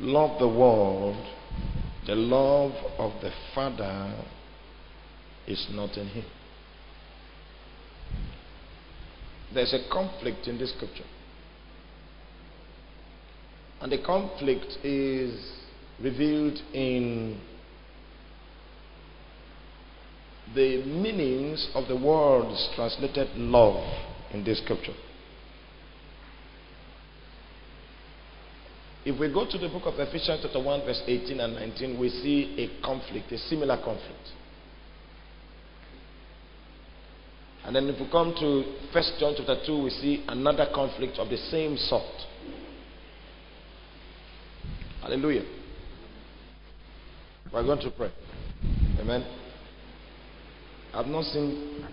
love the world, the love of the Father is not in him. There's a conflict in this scripture. And the conflict is revealed in the meanings of the words translated love in this scripture. If we go to the book of Ephesians, chapter 1, verse 18 and 19, we see a conflict, a similar conflict. And then if we come to 1 John chapter 2, we see another conflict of the same sort. Hallelujah. We're going to pray. Amen. I've not seen.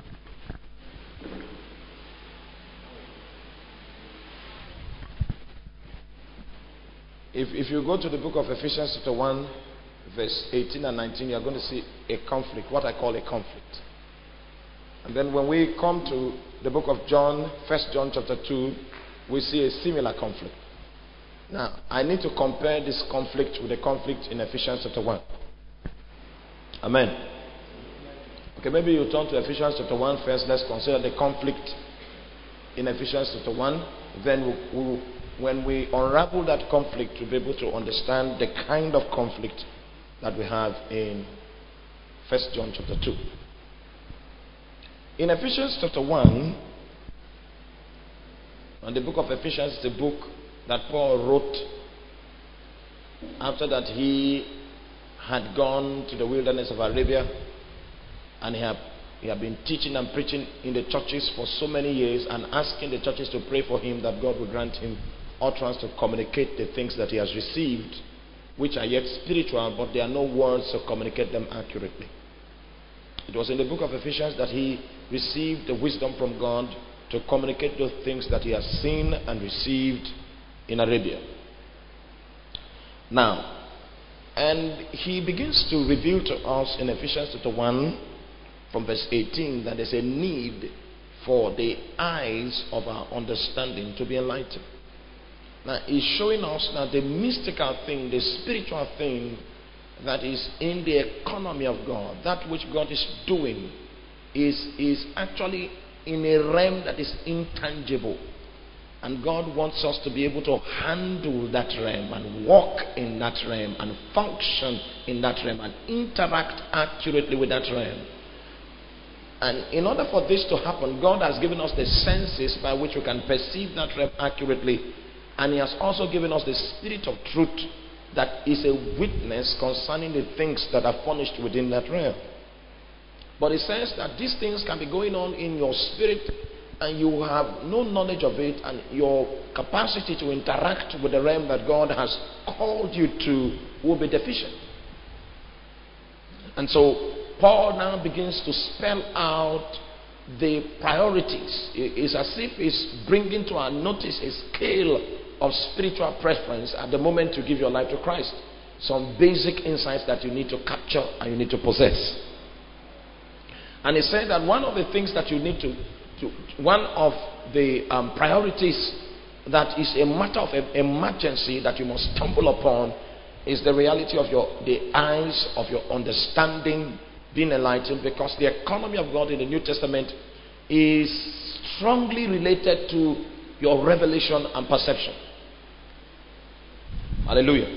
If, if you go to the book of Ephesians, chapter 1, verse 18 and 19, you're going to see a conflict, what I call a conflict. And then when we come to the book of John, 1 John chapter 2, we see a similar conflict. Now, I need to compare this conflict with the conflict in Ephesians chapter 1. Amen. Okay, maybe you turn to Ephesians chapter 1 first. Let's consider the conflict in Ephesians chapter 1. Then we, we, when we unravel that conflict, we'll be able to understand the kind of conflict that we have in 1 John chapter 2. In Ephesians chapter 1, and the book of Ephesians is the book that Paul wrote after that he had gone to the wilderness of Arabia and he had, he had been teaching and preaching in the churches for so many years and asking the churches to pray for him that God would grant him utterance to communicate the things that he has received, which are yet spiritual, but there are no words to communicate them accurately. It was in the book of Ephesians that he received the wisdom from God to communicate those things that he has seen and received in Arabia. Now, and he begins to reveal to us in Ephesians chapter 1 from verse 18 that there's a need for the eyes of our understanding to be enlightened. Now, showing us that the mystical thing, the spiritual thing that is in the economy of God, that which God is doing, is, is actually in a realm that is intangible. And God wants us to be able to handle that realm and walk in that realm and function in that realm and interact accurately with that realm. And in order for this to happen, God has given us the senses by which we can perceive that realm accurately. And He has also given us the spirit of truth that is a witness concerning the things that are furnished within that realm. But it says that these things can be going on in your spirit and you have no knowledge of it, and your capacity to interact with the realm that God has called you to will be deficient. And so Paul now begins to spell out the priorities. It's as if he's bringing to our notice a scale of spiritual preference at the moment you give your life to Christ. Some basic insights that you need to capture and you need to possess. And he said that one of the things that you need to, to one of the um, priorities that is a matter of emergency that you must stumble upon is the reality of your the eyes of your understanding being enlightened because the economy of God in the New Testament is strongly related to your revelation and perception. Hallelujah.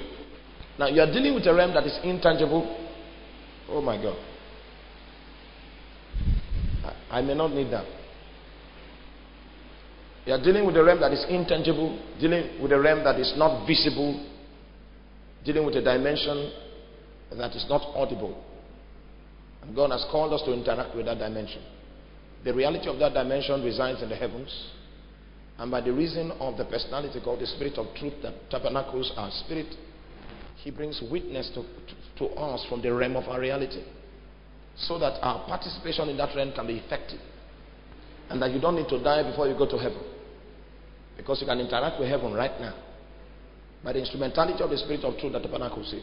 Now you are dealing with a realm that is intangible. Oh my God. I, I may not need that. You are dealing with a realm that is intangible, dealing with a realm that is not visible, dealing with a dimension that is not audible. And God has called us to interact with that dimension. The reality of that dimension resides in the heavens. And by the reason of the personality called the Spirit of Truth that tabernacles our spirit, He brings witness to, to, to us from the realm of our reality. So that our participation in that realm can be effective. And that you don't need to die before you go to heaven. Because you can interact with heaven right now. By the instrumentality of the Spirit of Truth that tabernacles you.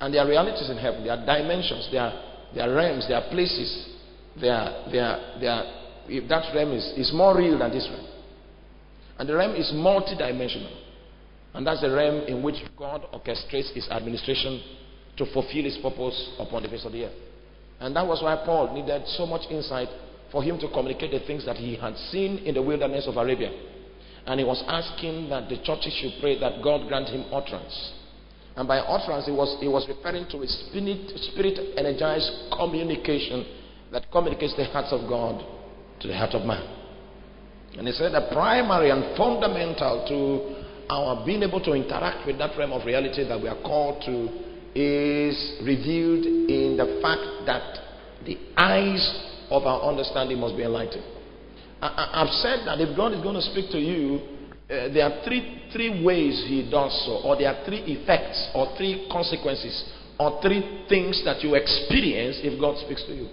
And there are realities in heaven, there are dimensions, there are, there are realms, there are places. There there there if that realm is, is more real than this realm. And the realm is multidimensional. And that's the realm in which God orchestrates his administration to fulfill his purpose upon the face of the earth. And that was why Paul needed so much insight for him to communicate the things that he had seen in the wilderness of Arabia. And he was asking that the churches should pray that God grant him utterance. And by utterance, he was, he was referring to a spirit energized communication that communicates the hearts of God to the heart of man. And he said the primary and fundamental to our being able to interact with that realm of reality that we are called to is revealed in the fact that the eyes of our understanding must be enlightened. I, have said that if God is going to speak to you, uh, there are three, three ways He does so, or there are three effects, or three consequences, or three things that you experience if God speaks to you.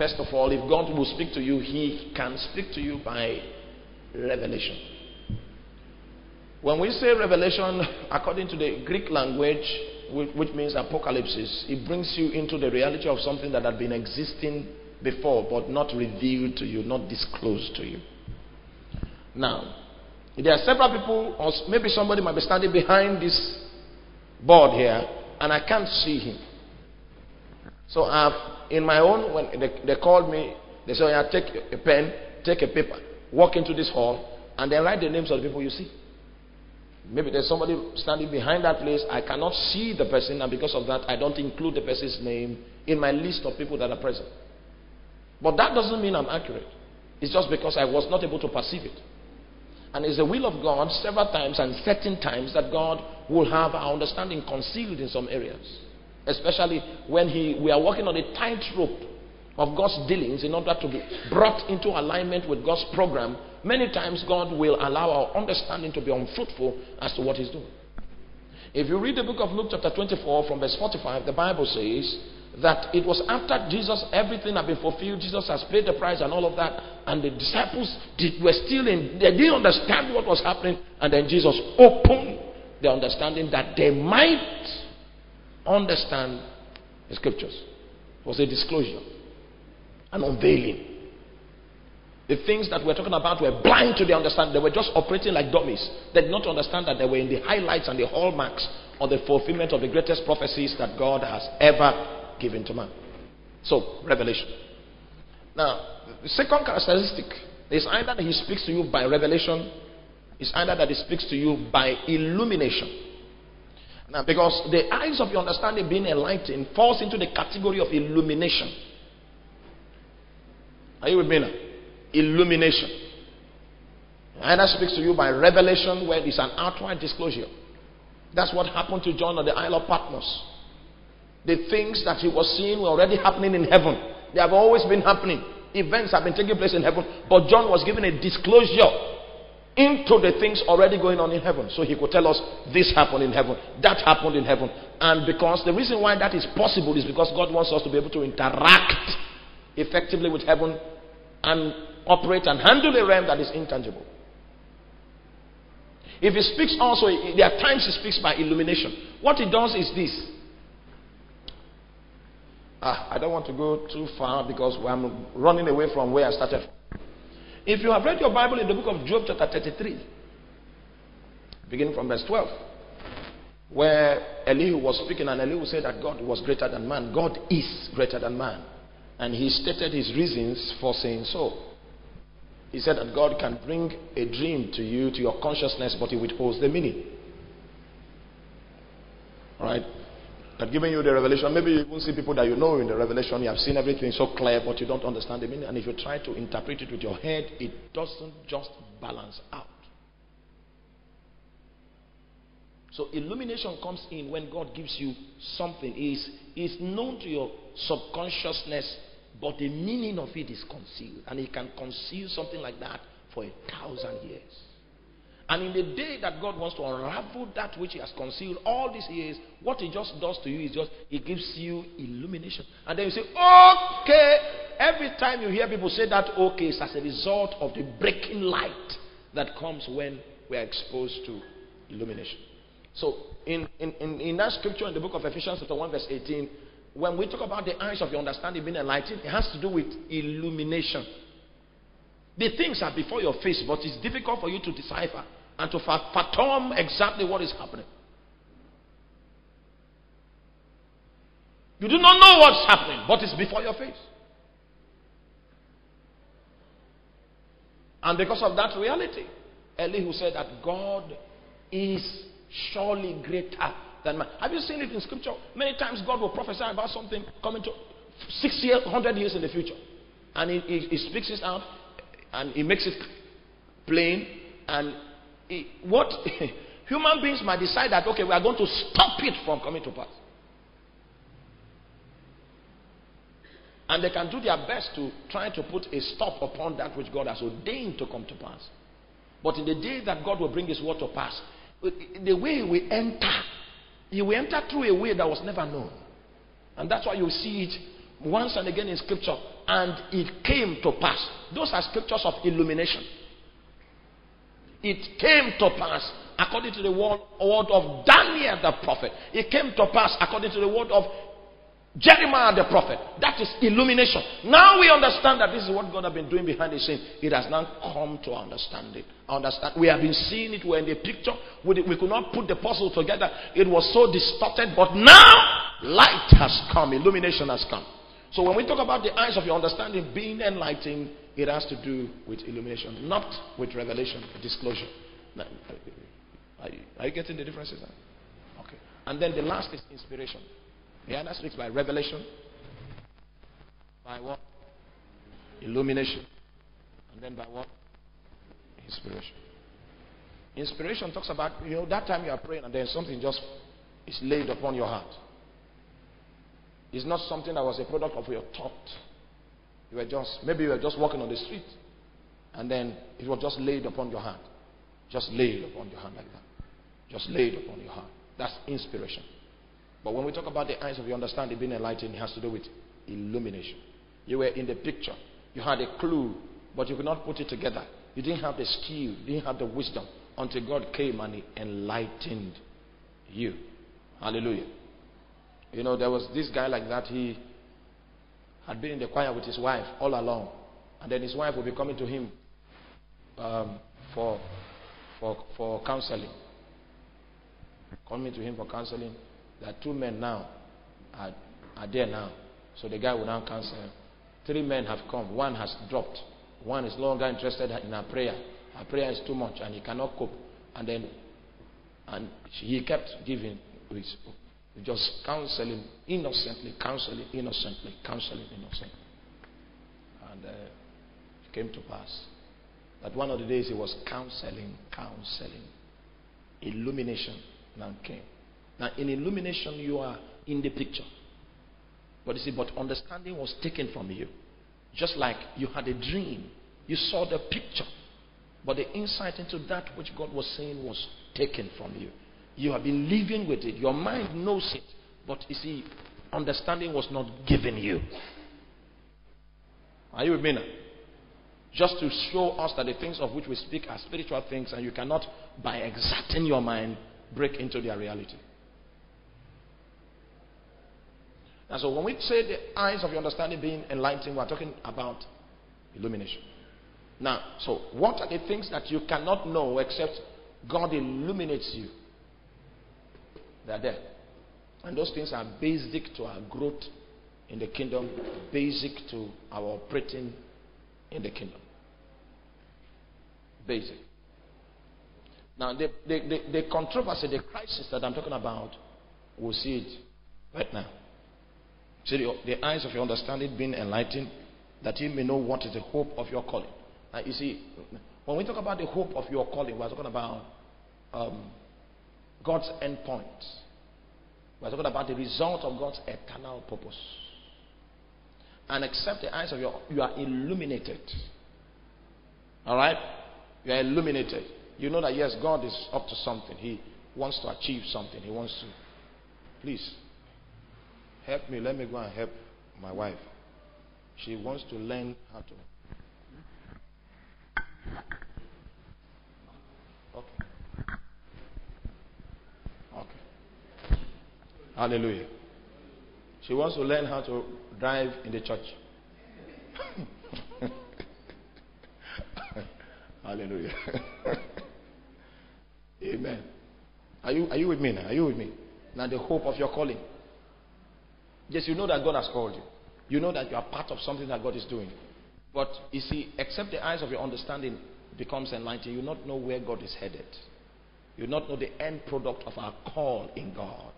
First of all, if God will speak to you, He can speak to you by revelation. When we say revelation, according to the Greek language, which means apocalypse, it brings you into the reality of something that had been existing before, but not revealed to you, not disclosed to you. Now, there are several people, or maybe somebody might be standing behind this board here, and I can't see him. So I've, in my own, when they, they called me, they said, yeah, take a pen, take a paper, walk into this hall, and then write the names of the people you see. Maybe there's somebody standing behind that place. I cannot see the person, and because of that, I don't include the person's name in my list of people that are present. But that doesn't mean I'm accurate. It's just because I was not able to perceive it. And it's the will of God several times and certain times that God will have our understanding concealed in some areas. Especially when he, we are walking on a tightrope of God's dealings in order to be brought into alignment with God's program. Many times God will allow our understanding to be unfruitful as to what He's doing. If you read the book of Luke, chapter 24, from verse 45, the Bible says, that it was after Jesus, everything had been fulfilled, Jesus has paid the price and all of that, and the disciples did, were still in, they didn't understand what was happening, and then Jesus opened the understanding that they might understand the scriptures. It was a disclosure, an unveiling. The things that we're talking about were blind to the understanding. They were just operating like dummies. They did not understand that they were in the highlights and the hallmarks of the fulfillment of the greatest prophecies that God has ever given to man. So, revelation. Now, the second characteristic is either that he speaks to you by revelation, is either that he speaks to you by illumination. Now, because the eyes of your understanding being enlightened falls into the category of illumination. Are you with me now? Illumination. Either speaks to you by revelation, where it's an outright disclosure. That's what happened to John on the Isle of Patmos. The things that he was seeing were already happening in heaven. They have always been happening. Events have been taking place in heaven. But John was given a disclosure into the things already going on in heaven. So he could tell us this happened in heaven, that happened in heaven. And because the reason why that is possible is because God wants us to be able to interact effectively with heaven and operate and handle a realm that is intangible. If he speaks also, there are times he speaks by illumination. What he does is this Ah, I don't want to go too far because I'm running away from where I started. If you have read your Bible in the book of Job, chapter 33, beginning from verse 12, where Elihu was speaking, and Elihu said that God was greater than man. God is greater than man. And he stated his reasons for saying so. He said that God can bring a dream to you, to your consciousness, but he withholds the meaning. All right? That given you the revelation, maybe you even see people that you know in the revelation, you have seen everything so clear, but you don't understand the meaning. And if you try to interpret it with your head, it doesn't just balance out. So illumination comes in when God gives you something. Is is known to your subconsciousness, but the meaning of it is concealed. And He can conceal something like that for a thousand years. And in the day that God wants to unravel that which He has concealed all these years, what He just does to you is just He gives you illumination. And then you say, okay. Every time you hear people say that, okay, it's as a result of the breaking light that comes when we are exposed to illumination. So, in, in, in, in that scripture in the book of Ephesians, chapter 1, verse 18, when we talk about the eyes of your understanding being enlightened, it has to do with illumination. The things are before your face, but it's difficult for you to decipher. And to fathom exactly what is happening. You do not know what's happening, but it's before your face. And because of that reality, Elihu said that God is surely greater than man. Have you seen it in scripture? Many times God will prophesy about something coming to six years, hundred years in the future. And he, he, he speaks it out and he makes it plain. And what human beings might decide that, okay, we are going to stop it from coming to pass. And they can do their best to try to put a stop upon that which God has ordained to come to pass. But in the day that God will bring His word to pass, the way we enter, He will enter through a way that was never known. And that's why you see it once and again in Scripture. And it came to pass. Those are scriptures of illumination. It came to pass according to the word, word of Daniel the prophet. It came to pass according to the word of Jeremiah the prophet. That is illumination. Now we understand that this is what God has been doing behind the scene. It has now come to understand it. Understand? We have been seeing it. We're in the picture. We, we could not put the puzzle together. It was so distorted. But now light has come. Illumination has come. So when we talk about the eyes of your understanding being enlightened, it has to do with illumination, not with revelation, disclosure. Are, you, getting the differences? Now? Okay. And then the last is inspiration. The other speaks by revelation, by what? Illumination. And then by what? Inspiration. Inspiration talks about, you know, that time you are praying and then something just is laid upon your heart. It's not something that was a product of your thought. You were just, maybe you were just walking on the street and then it was just laid upon your hand. Just laid upon your hand like that. Just laid upon your heart. That's inspiration. But when we talk about the eyes of your understanding being enlightened, it has to do with illumination. You were in the picture. You had a clue, but you could not put it together. You didn't have the skill, you didn't have the wisdom until God came and He enlightened you. Hallelujah. You know, there was this guy like that. He had been in the choir with his wife all along. And then his wife would be coming to him um, for, for, for counseling. Coming to him for counseling. There are two men now are, are there now. So the guy will now counsel. Three men have come. One has dropped. One is no longer interested in her prayer. Her prayer is too much and he cannot cope. And then and he kept giving his just counseling innocently, counseling innocently, counseling innocently. And uh, it came to pass that one of the days he was counseling, counseling. Illumination now came. Now, in illumination, you are in the picture. But you see, but understanding was taken from you. Just like you had a dream, you saw the picture. But the insight into that which God was saying was taken from you. You have been living with it. Your mind knows it. But you see, understanding was not given you. Are you with me now? Just to show us that the things of which we speak are spiritual things, and you cannot, by exerting your mind, break into their reality. And so when we say the eyes of your understanding being enlightened, we're talking about illumination. Now, so what are the things that you cannot know except God illuminates you? They're there. And those things are basic to our growth in the kingdom, basic to our operating in the kingdom. Basic. Now, the, the, the, the controversy, the crisis that I'm talking about, we'll see it right now. See, the, the eyes of your understanding being enlightened, that you may know what is the hope of your calling. Now, you see, when we talk about the hope of your calling, we're talking about um, God's end point. We're talking about the result of God's eternal purpose. And except the eyes of your, you are illuminated. All right? You are illuminated. You know that yes, God is up to something. He wants to achieve something. He wants to. Please, Help me. Let me go and help my wife. She wants to learn how to. Okay. Okay. Hallelujah. She wants to learn how to drive in the church. Hallelujah. Amen. Are you, are you with me now? Are you with me? Now, the hope of your calling. Yes, you know that God has called you. You know that you are part of something that God is doing. But you see, except the eyes of your understanding becomes enlightened, you not know where God is headed. You not know the end product of our call in God.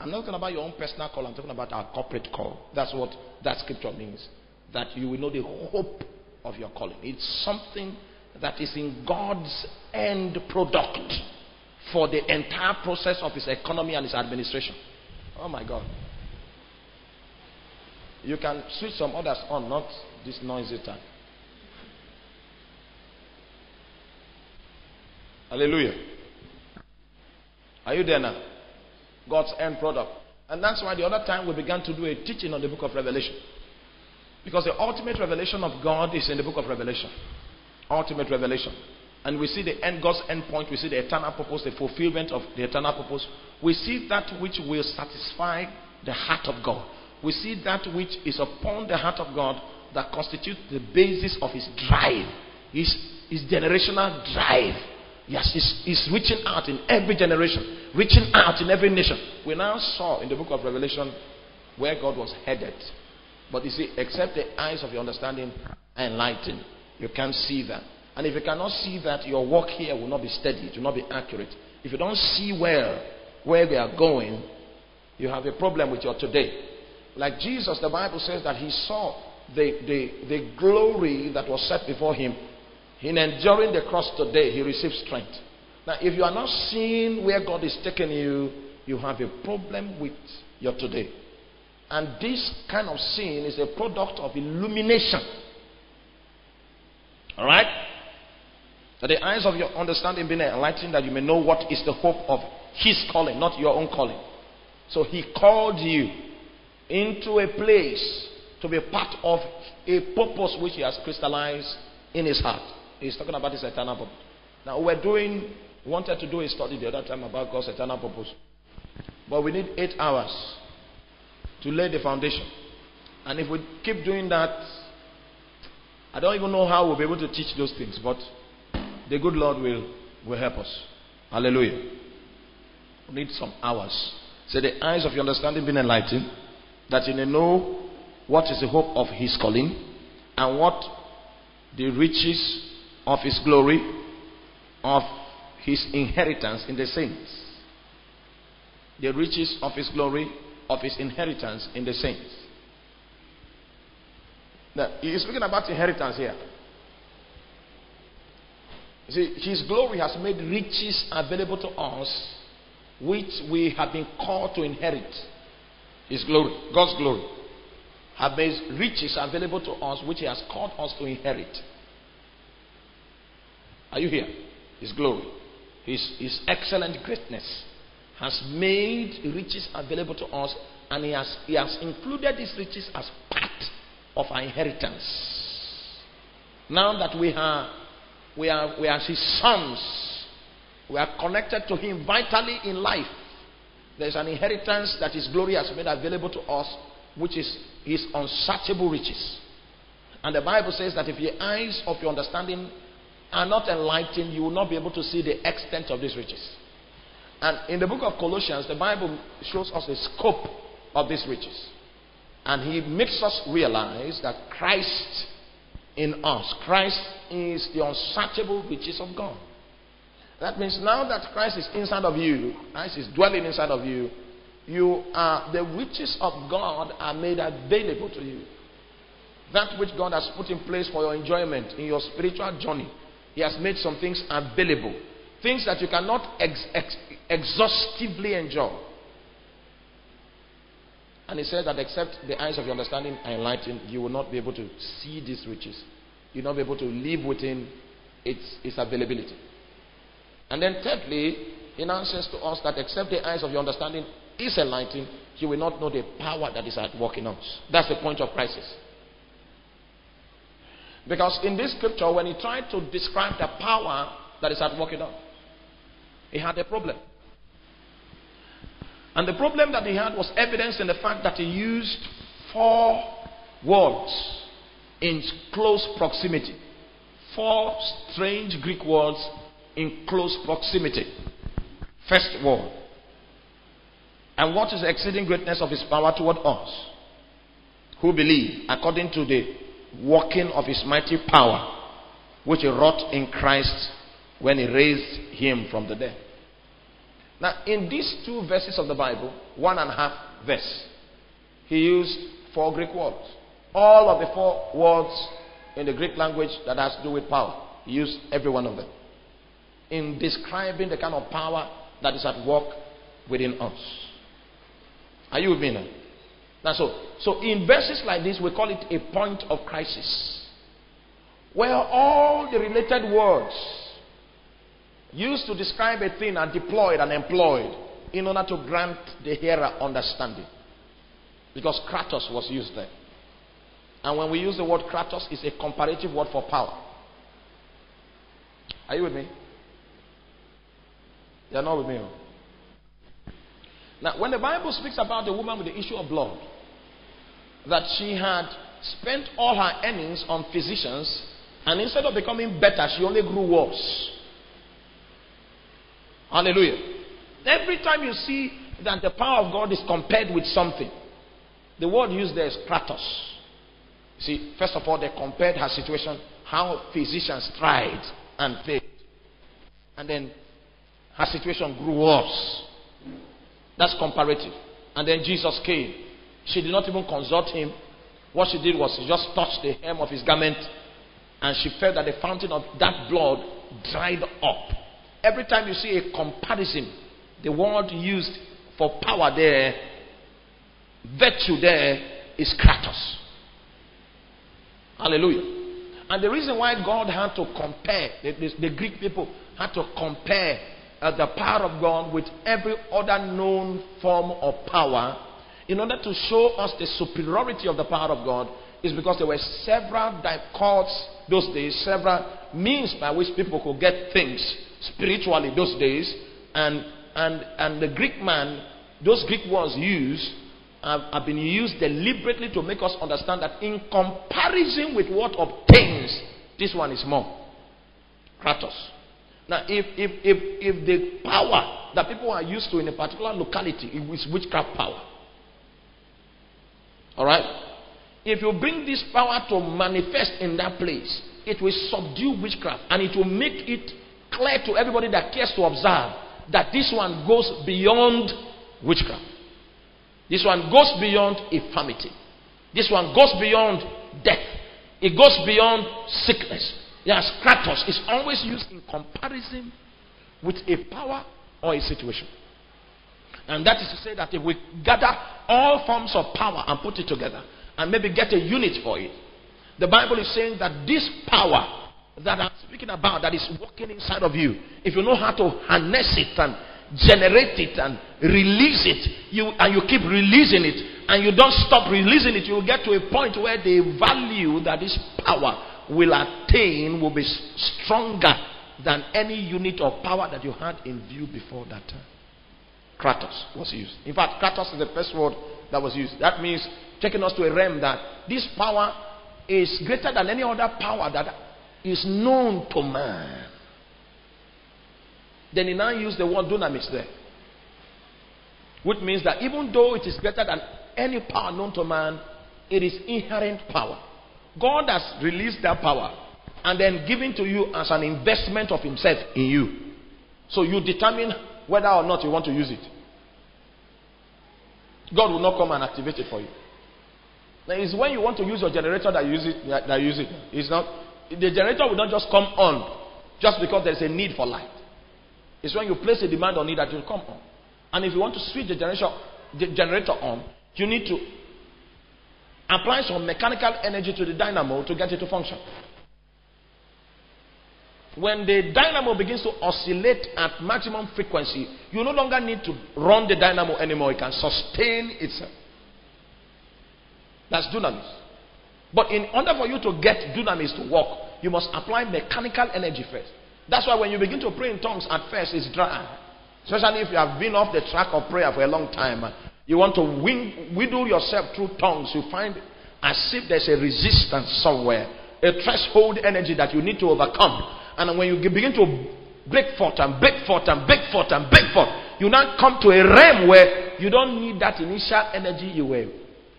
I'm not talking about your own personal call, I'm talking about our corporate call. That's what that scripture means. That you will know the hope of your calling. It's something that is in God's end product for the entire process of his economy and his administration. Oh my God. You can switch some others on, not this noisy time. Hallelujah. Are you there now? God's end product. And that's why the other time we began to do a teaching on the book of Revelation. Because the ultimate revelation of God is in the book of Revelation. Ultimate revelation. And we see the end, God's end point. We see the eternal purpose, the fulfillment of the eternal purpose. We see that which will satisfy the heart of God. We see that which is upon the heart of God that constitutes the basis of his drive, his, his generational drive. Yes, he's, he's reaching out in every generation, reaching out in every nation. We now saw in the book of Revelation where God was headed. But you see, except the eyes of your understanding are enlightened, you can't see that. And if you cannot see that, your work here will not be steady, it will not be accurate. If you don't see well where they are going, you have a problem with your today. Like Jesus, the Bible says that he saw the, the, the glory that was set before him. In enduring the cross today, he received strength. Now, if you are not seeing where God is taking you, you have a problem with your today. And this kind of seeing is a product of illumination. All right? That the eyes of your understanding being enlightened, that you may know what is the hope of His calling, not your own calling. So He called you into a place to be part of a purpose which He has crystallized in His heart. He's talking about His eternal purpose. Now, we're doing, wanted to do a study the other time about God's eternal purpose. But we need eight hours to lay the foundation. And if we keep doing that, I don't even know how we'll be able to teach those things, but the good Lord will, will help us. Hallelujah. We need some hours. So the eyes of your understanding being enlightened, that you may know what is the hope of his calling and what the riches of his glory, of his inheritance in the saints. The riches of his glory, of his inheritance in the saints. Now, he is speaking about inheritance here. You see, his glory has made riches available to us, which we have been called to inherit. His glory, God's glory, have made riches available to us, which He has called us to inherit. Are you here? His glory, His, His excellent greatness has made riches available to us, and He has, he has included these riches as part of our inheritance. Now that we are, we are, we are His sons, we are connected to Him vitally in life. There's an inheritance that His glory has made available to us, which is His unsearchable riches. And the Bible says that if your eyes of your understanding are not enlightened, you will not be able to see the extent of these riches. And in the book of Colossians, the Bible shows us the scope of these riches. And he makes us realize that Christ in us, Christ is the unsearchable riches of God. That means now that Christ is inside of you, Christ is dwelling inside of you, you are the riches of God are made available to you. That which God has put in place for your enjoyment in your spiritual journey, He has made some things available. Things that you cannot ex- ex- exhaustively enjoy. And he said that except the eyes of your understanding are enlightened, you will not be able to see these riches. You will not be able to live within its, its availability. And then thirdly, he now says to us that except the eyes of your understanding is enlightened, you will not know the power that is at work in us. That's the point of crisis. Because in this scripture, when he tried to describe the power that is at work in us, he had a problem. And the problem that he had was evidence in the fact that he used four words in close proximity. Four strange Greek words in close proximity. First word. And what is the exceeding greatness of his power toward us who believe according to the working of his mighty power which he wrought in Christ when he raised him from the dead. Now, in these two verses of the Bible, one and a half verse, he used four Greek words. All of the four words in the Greek language that has to do with power, he used every one of them in describing the kind of power that is at work within us. Are you with me now? Now, so, so in verses like this, we call it a point of crisis, where all the related words used to describe a thing are deployed and employed in order to grant the hearer understanding. Because kratos was used there. And when we use the word kratos, it's a comparative word for power. Are you with me? You're not with me. Now, when the Bible speaks about the woman with the issue of blood, that she had spent all her earnings on physicians, and instead of becoming better, she only grew worse. Hallelujah. Every time you see that the power of God is compared with something, the word used there is kratos. See, first of all, they compared her situation, how physicians tried and failed. And then her situation grew worse. That's comparative. And then Jesus came. She did not even consult him. What she did was she just touched the hem of his garment and she felt that the fountain of that blood dried up. Every time you see a comparison, the word used for power there, virtue there, is kratos. Hallelujah. And the reason why God had to compare, the, the, the Greek people had to compare uh, the power of God with every other known form of power in order to show us the superiority of the power of God is because there were several courts those days, several means by which people could get things spiritually those days. And, and, and the Greek man, those Greek words used, have, have been used deliberately to make us understand that in comparison with what obtains, this one is more. Kratos. Now, if, if, if, if the power that people are used to in a particular locality is witchcraft power, all right? If you bring this power to manifest in that place, it will subdue witchcraft and it will make it clear to everybody that cares to observe that this one goes beyond witchcraft. This one goes beyond infirmity. This one goes beyond death. It goes beyond sickness. Yes, kratos is always used in comparison with a power or a situation. And that is to say that if we gather all forms of power and put it together and maybe get a unit for it, the Bible is saying that this power that I'm speaking about that is working inside of you, if you know how to harness it and generate it and release it, you and you keep releasing it, and you don't stop releasing it, you will get to a point where the value that this power will attain will be stronger than any unit of power that you had in view before that time. Kratos was used. In fact, Kratos is the first word that was used. That means taking us to a realm that this power is greater than any other power that is known to man. Then he now used the word dunamis there. Which means that even though it is greater than any power known to man, it is inherent power. God has released that power and then given to you as an investment of Himself in you. So you determine whether or not you want to use it. God will not come and activate it for you. Now, it's when you want to use your generator that you use it. That use it. It's not the generator will not just come on just because there's a need for light. It's when you place a demand on it that it will come on. And if you want to switch the generator, the generator on, you need to apply some mechanical energy to the dynamo to get it to function. When the dynamo begins to oscillate at maximum frequency, you no longer need to run the dynamo anymore. It can sustain itself. That's dunamis. But in order for you to get dunamis to work, you must apply mechanical energy first. That's why when you begin to pray in tongues at first, it's dry. Especially if you have been off the track of prayer for a long time. Uh, you want to win, wiggle yourself through tongues. You find as if there's a resistance somewhere, a threshold energy that you need to overcome. And when you begin to break forth and break forth and break forth and break forth. You now come to a realm where you don't need that initial energy you were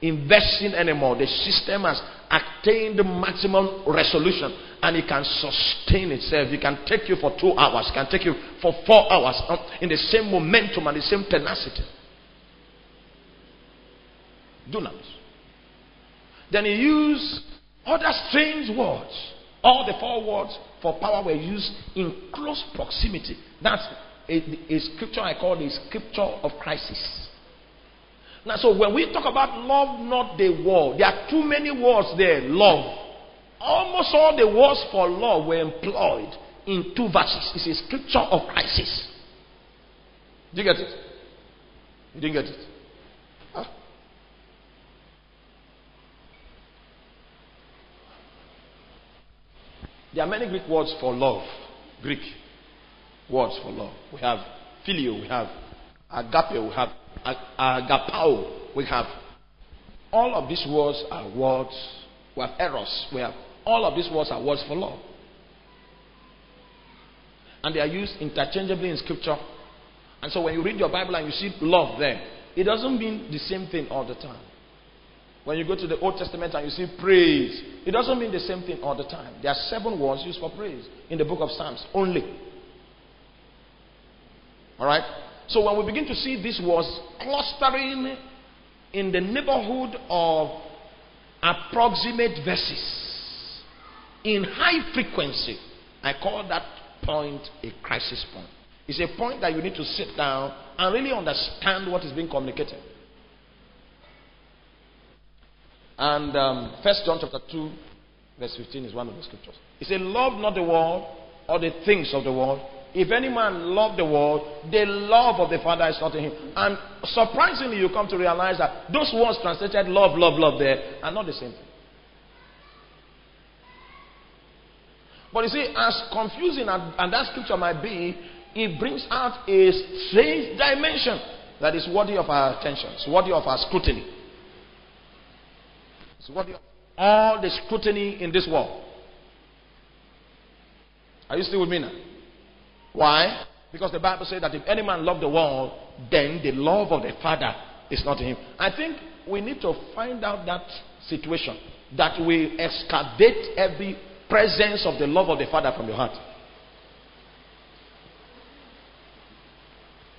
investing anymore. The system has attained maximum resolution and it can sustain itself. It can take you for two hours, it can take you for four hours um, in the same momentum and the same tenacity. Dunamis. Then he used other strange words. All the four words for power were used in close proximity. That's a, a scripture I call the scripture of crisis. Now, so when we talk about love not the world, there are too many words there. Love. Almost all the words for love were employed in two verses. It's a scripture of crisis. Do you get it? You didn't get it? There are many Greek words for love. Greek words for love. We have phileo, we have agape, we have agapao, we have. All of these words are words. We have eros. We have all of these words are words for love. And they are used interchangeably in scripture. And so when you read your Bible and you see love there, it doesn't mean the same thing all the time. When you go to the Old Testament and you see praise, it doesn't mean the same thing all the time. There are seven words used for praise in the book of Psalms only. All right? So when we begin to see these words clustering in the neighborhood of approximate verses in high frequency, I call that point a crisis point. It's a point that you need to sit down and really understand what is being communicated. And um, First John chapter 2, verse 15 is one of the scriptures. It says, Love not the world or the things of the world. If any man love the world, the love of the Father is not in him. And surprisingly, you come to realize that those words translated love, love, love there are not the same thing. But you see, as confusing as, that scripture might be, it brings out a strange dimension that is worthy of our attention, it's worthy of our scrutiny. It's worthy of all the scrutiny in this world. Are you still with me now? Why? Because the Bible says that if any man love the world, then the love of the Father is not in him. I think we need to find out that situation that will excavate every presence of the love of the Father from your heart.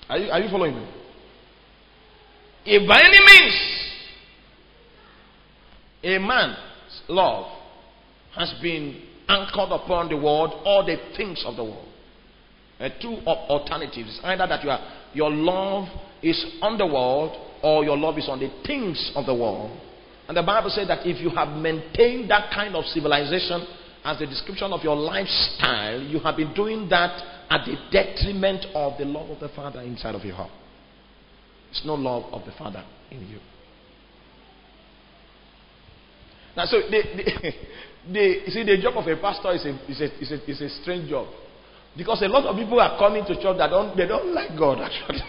Are you, are you following me? If by any means a man's love has been anchored upon the world or the things of the world, uh, two alternatives either that you are, your love is on the world or your love is on the things of the world. And the Bible says that if you have maintained that kind of civilization, as the description of your lifestyle, you have been doing that at the detriment of the love of the Father inside of your heart. There's no love of the Father in you. Now, so the, the, see, the job of a pastor is a, is, a, is, a, is a strange job. Because a lot of people are coming to church that don't, they don't like God, actually.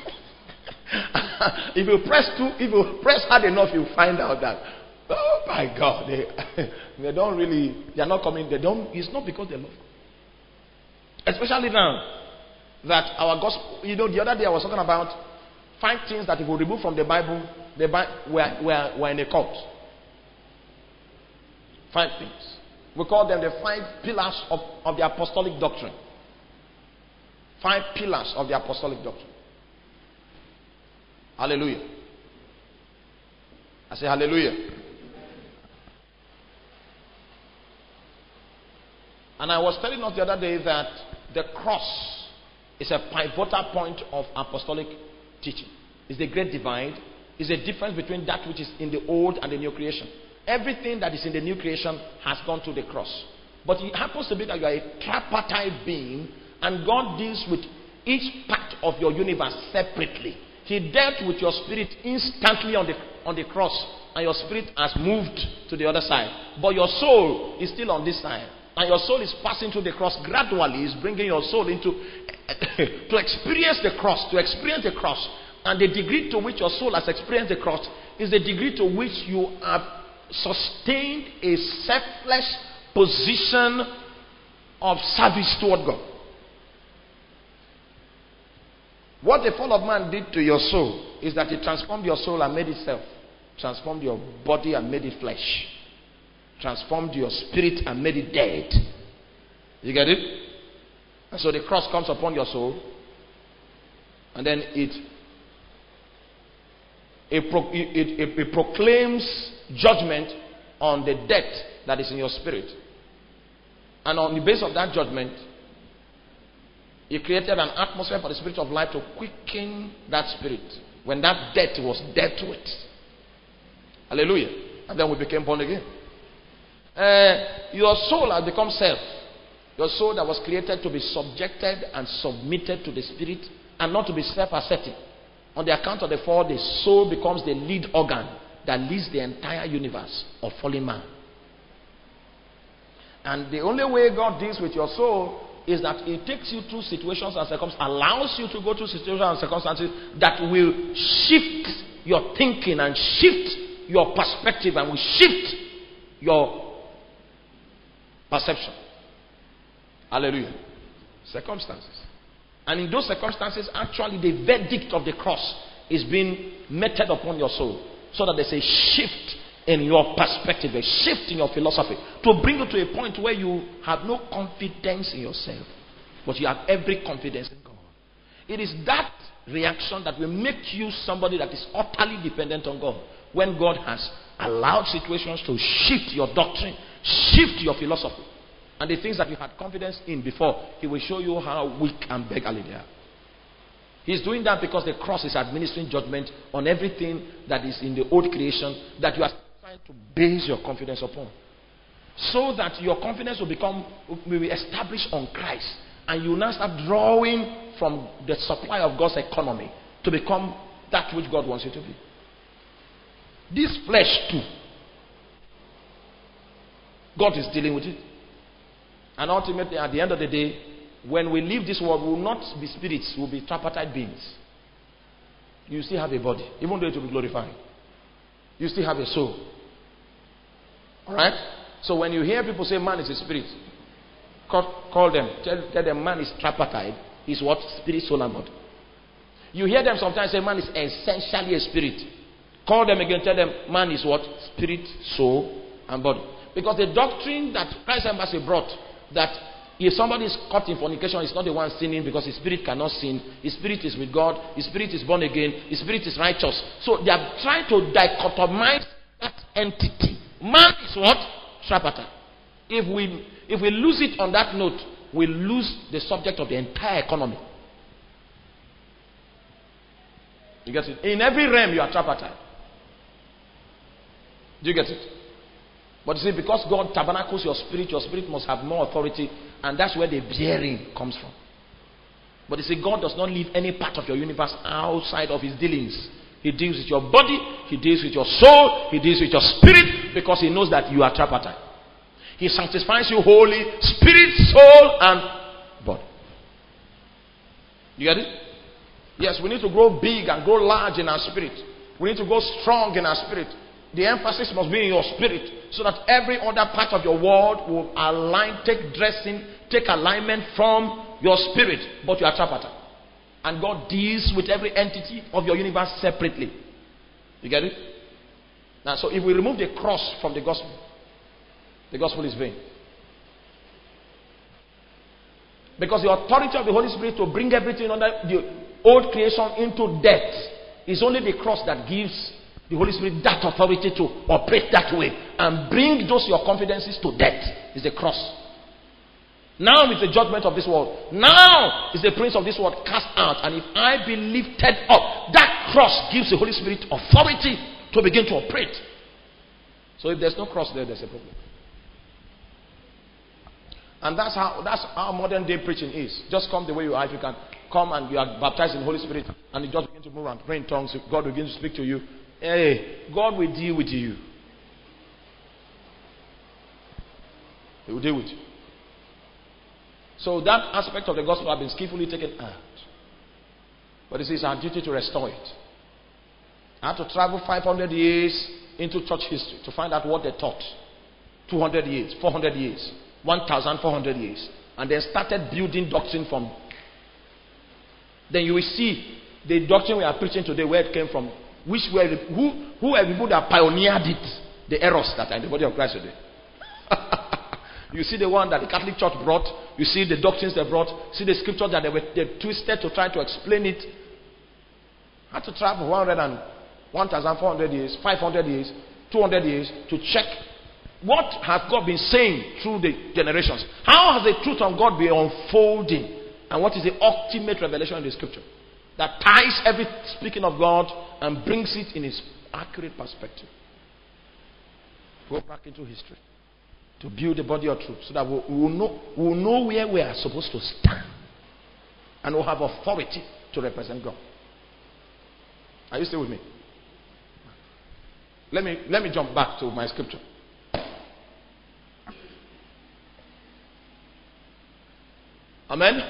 if you press too, if you press hard enough, you find out that Oh my God, they, they don't really, they are not coming. They don't. It's not because they love. Especially now that our gospel. You know, the other day I was talking about five things that if we remove from the Bible, the Bible we're, we're, we're in a cult. Five things. We call them the five pillars of, of the apostolic doctrine. Five pillars of the apostolic doctrine. Hallelujah. I say hallelujah. And I was telling us the other day that the cross is a pivotal point of apostolic teaching. It's the great divide. It's the difference between that which is in the old and the new creation. Everything that is in the new creation has gone to the cross. But it happens to be that you are a tripartite being, and God deals with each part of your universe separately. He dealt with your spirit instantly on the, on the cross, and your spirit has moved to the other side. But your soul is still on this side and your soul is passing through the cross gradually is bringing your soul into to experience the cross to experience the cross and the degree to which your soul has experienced the cross is the degree to which you have sustained a selfless position of service toward God What the fall of man did to your soul is that it transformed your soul and made itself. Transformed your body and made it flesh. Transformed your spirit and made it dead. You get it? And so the cross comes upon your soul. And then it it, it, it, it, proclaims judgment on the debt that is in your spirit. And on the basis of that judgment, he created an atmosphere for the spirit of life to quicken that spirit when that debt was dead to it. Hallelujah. And then we became born again. Uh, your soul has become self. Your soul that was created to be subjected and submitted to the spirit and not to be self asserting. On the account of the fall, the soul becomes the lead organ that leads the entire universe of fallen man. And the only way God deals with your soul is that He takes you through situations and circumstances, allows you to go through situations and circumstances that will shift your thinking and shift your perspective and will shift your perception. Hallelujah. Circumstances. And in those circumstances, actually, the verdict of the cross is being meted upon your soul so that there's a shift in your perspective, a shift in your philosophy to bring you to a point where you have no confidence in yourself, but you have every confidence in God. It is that reaction that will make you somebody that is utterly dependent on God when God has allowed situations to shift your doctrine, shift your philosophy. And the things that you had confidence in before, He will show you how weak and beggarly they are. He's doing that because the cross is administering judgment on everything that is in the old creation that you are trying to base your confidence upon. So that your confidence will become will be established on Christ. And you now start drawing from the supply of God's economy to become that which God wants you to be. This flesh too. God is dealing with it. And ultimately, at the end of the day, when we leave this world, we will not be spirits, we will be tripartite beings. You still have a body, even though it will be glorified. You still have a soul. Alright? So when you hear people say man is a spirit, call, call them. Tell, tell them man is tripartite. Is what? Spirit, soul, and body. You hear them sometimes say man is essentially a spirit. Call them again, tell them man is what? Spirit, soul, and body. Because the doctrine that Christ Embassy brought that if somebody is caught in fornication, he's not the one sinning because his spirit cannot sin. His spirit is with God. His spirit is born again. His spirit is righteous. So they are trying to dichotomize that entity. Man is what? Tripartite. If we if we lose it on that note, we lose the subject of the entire economy. You get it? In every realm, you are tripartite. Do you get it? But you see, because God tabernacles your spirit, your spirit must have more authority, and that's where the bearing comes from. But you see, God does not leave any part of your universe outside of his dealings. He deals with your body, he deals with your soul, he deals with your spirit, because he knows that you are tripartite. He sanctifies you wholly, spirit, soul, and body. You get it? Yes, we need to grow big and grow large in our spirit. We need to grow strong in our spirit. The emphasis must be in your spirit so that every other part of your world will align, take dressing, take alignment from your spirit, but you are tripartite. And God deals with every entity of your universe separately. You get it? Now, so if we remove the cross from the gospel, the gospel is vain. Because the authority of the Holy Spirit to bring everything under the old creation into death is only the cross that gives the Holy Spirit that authority to operate that way and bring those your confidences to death is the cross. Now is the judgment of this world. Now is the prince of this world cast out. And if I be lifted up, that cross gives the Holy Spirit authority to begin to operate. So if there's no cross there, there's a problem. And that's how that's how modern day preaching is. Just come the way you are. If you can come and you are baptized in the Holy Spirit and you just begin to move and pray in tongues, God begins to speak to you. Hey, God will deal with you. He will deal with you. So that aspect of the gospel has been skillfully taken out. But it is our duty to restore it. I had to travel 500 years into church history to find out what they taught. 200 years, 400 years, 1,400 years. And then started building doctrine from then you will see the doctrine we are preaching today, where it came from, which were who who are people that pioneered it, the errors that are in the body of Christ today. you see the one that the Catholic Church brought, you see the doctrines they brought, see the scriptures that they were they twisted to try to explain it. Had to travel 100 and 1,400 years, 500 years, 200 years to check what has God been saying through the generations. How has the truth of God been unfolding? And what is the ultimate revelation in the scripture? That ties every speaking of God and brings it in its accurate perspective. Go back into history to build a body of truth so that we will know, we will know where we are supposed to stand and we'll have authority to represent God. Are you still with me? Let me, let me jump back to my scripture. Amen?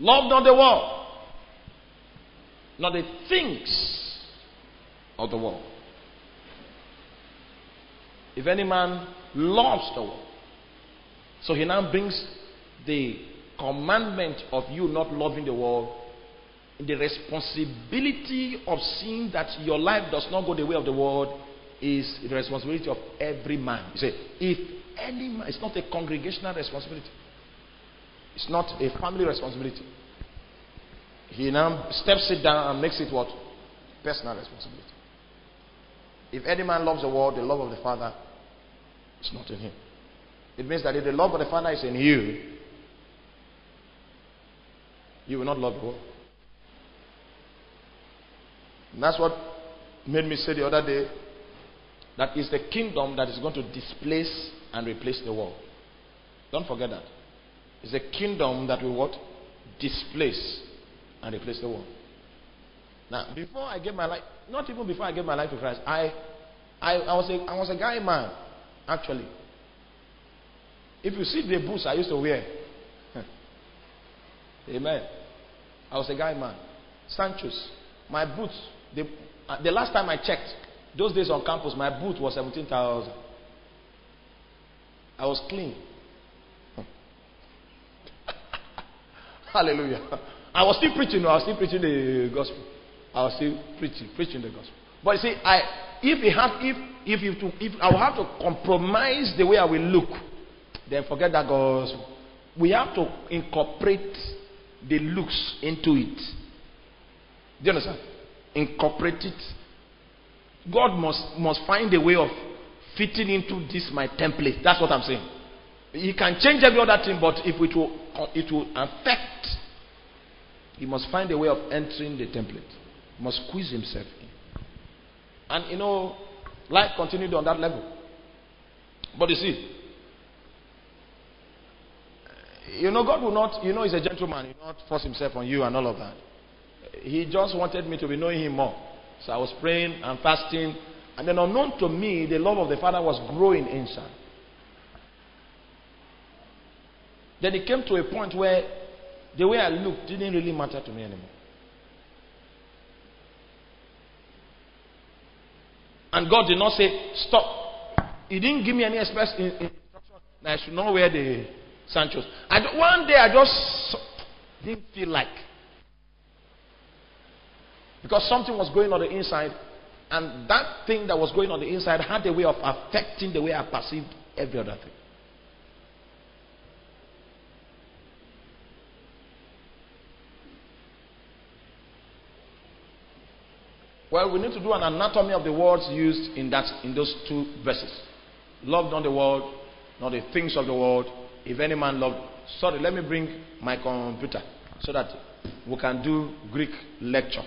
Love not the world, not the things of the world. If any man loves the world, so he now brings the commandment of you not loving the world the responsibility of seeing that your life does not go the way of the world is the responsibility of every man. You say, if any man, it's not a congregational responsibility, it's not a family responsibility. He now steps it down and makes it what? Personal responsibility. If any man loves the world, the love of the Father is not in him. It means that if the love of the Father is in you, you will not love the world. And that's what made me say the other day that is the kingdom that is going to displace and replace the world. Don't forget that. It's a kingdom that will what? Displace and replace the world. Now, before I gave my life, not even before I gave my life to Christ, I, I, I, was, a, I was a guy man, actually. If you see the boots I used to wear, amen. I was a guy man. Sanchos, my boots the, uh, the last time I checked, those days on campus, my boot was 17,000. I was clean. Hallelujah. I was still preaching. I was still preaching the gospel. I was still preaching, preaching the gospel. But you see, I if it have if if to, if I will have to compromise the way I will look, then forget that gospel. We have to incorporate the looks into it. Do you understand? incorporate it. God must, must find a way of fitting into this my template. That's what I'm saying. He can change every other thing, but if it will, it will affect, he must find a way of entering the template. He must squeeze himself in. And you know, life continued on that level. But you see, you know, God will not, you know, He's a gentleman. He will not force Himself on you and all of that he just wanted me to be knowing him more. So I was praying and fasting. And then, unknown to me, the love of the Father was growing inside. Then it came to a point where the way I looked didn't really matter to me anymore. And God did not say, Stop. He didn't give me any express instruction that I should not wear the Sanchos. And one day I just didn't feel like. Because something was going on the inside, and that thing that was going on the inside had a way of affecting the way I perceived every other thing. Well, we need to do an anatomy of the words used in, that, in those two verses. Love not the world, not the things of the world. If any man loved. Sorry, let me bring my computer so that we can do Greek lecture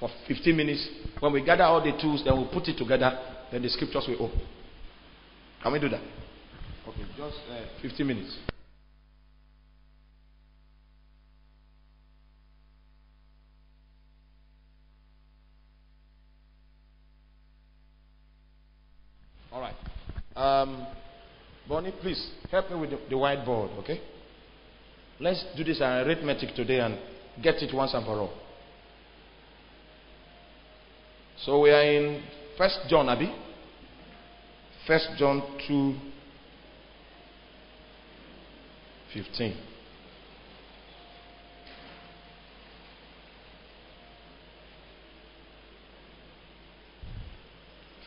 for 15 minutes. When we gather all the tools, then we'll put it together, then the scriptures will open. Can we do that? Okay, just uh, 15 minutes. Um, Bonnie, please help me with the, the whiteboard, okay? Let's do this arithmetic today and get it once and for all. So we are in First John, Abby. First John two fifteen.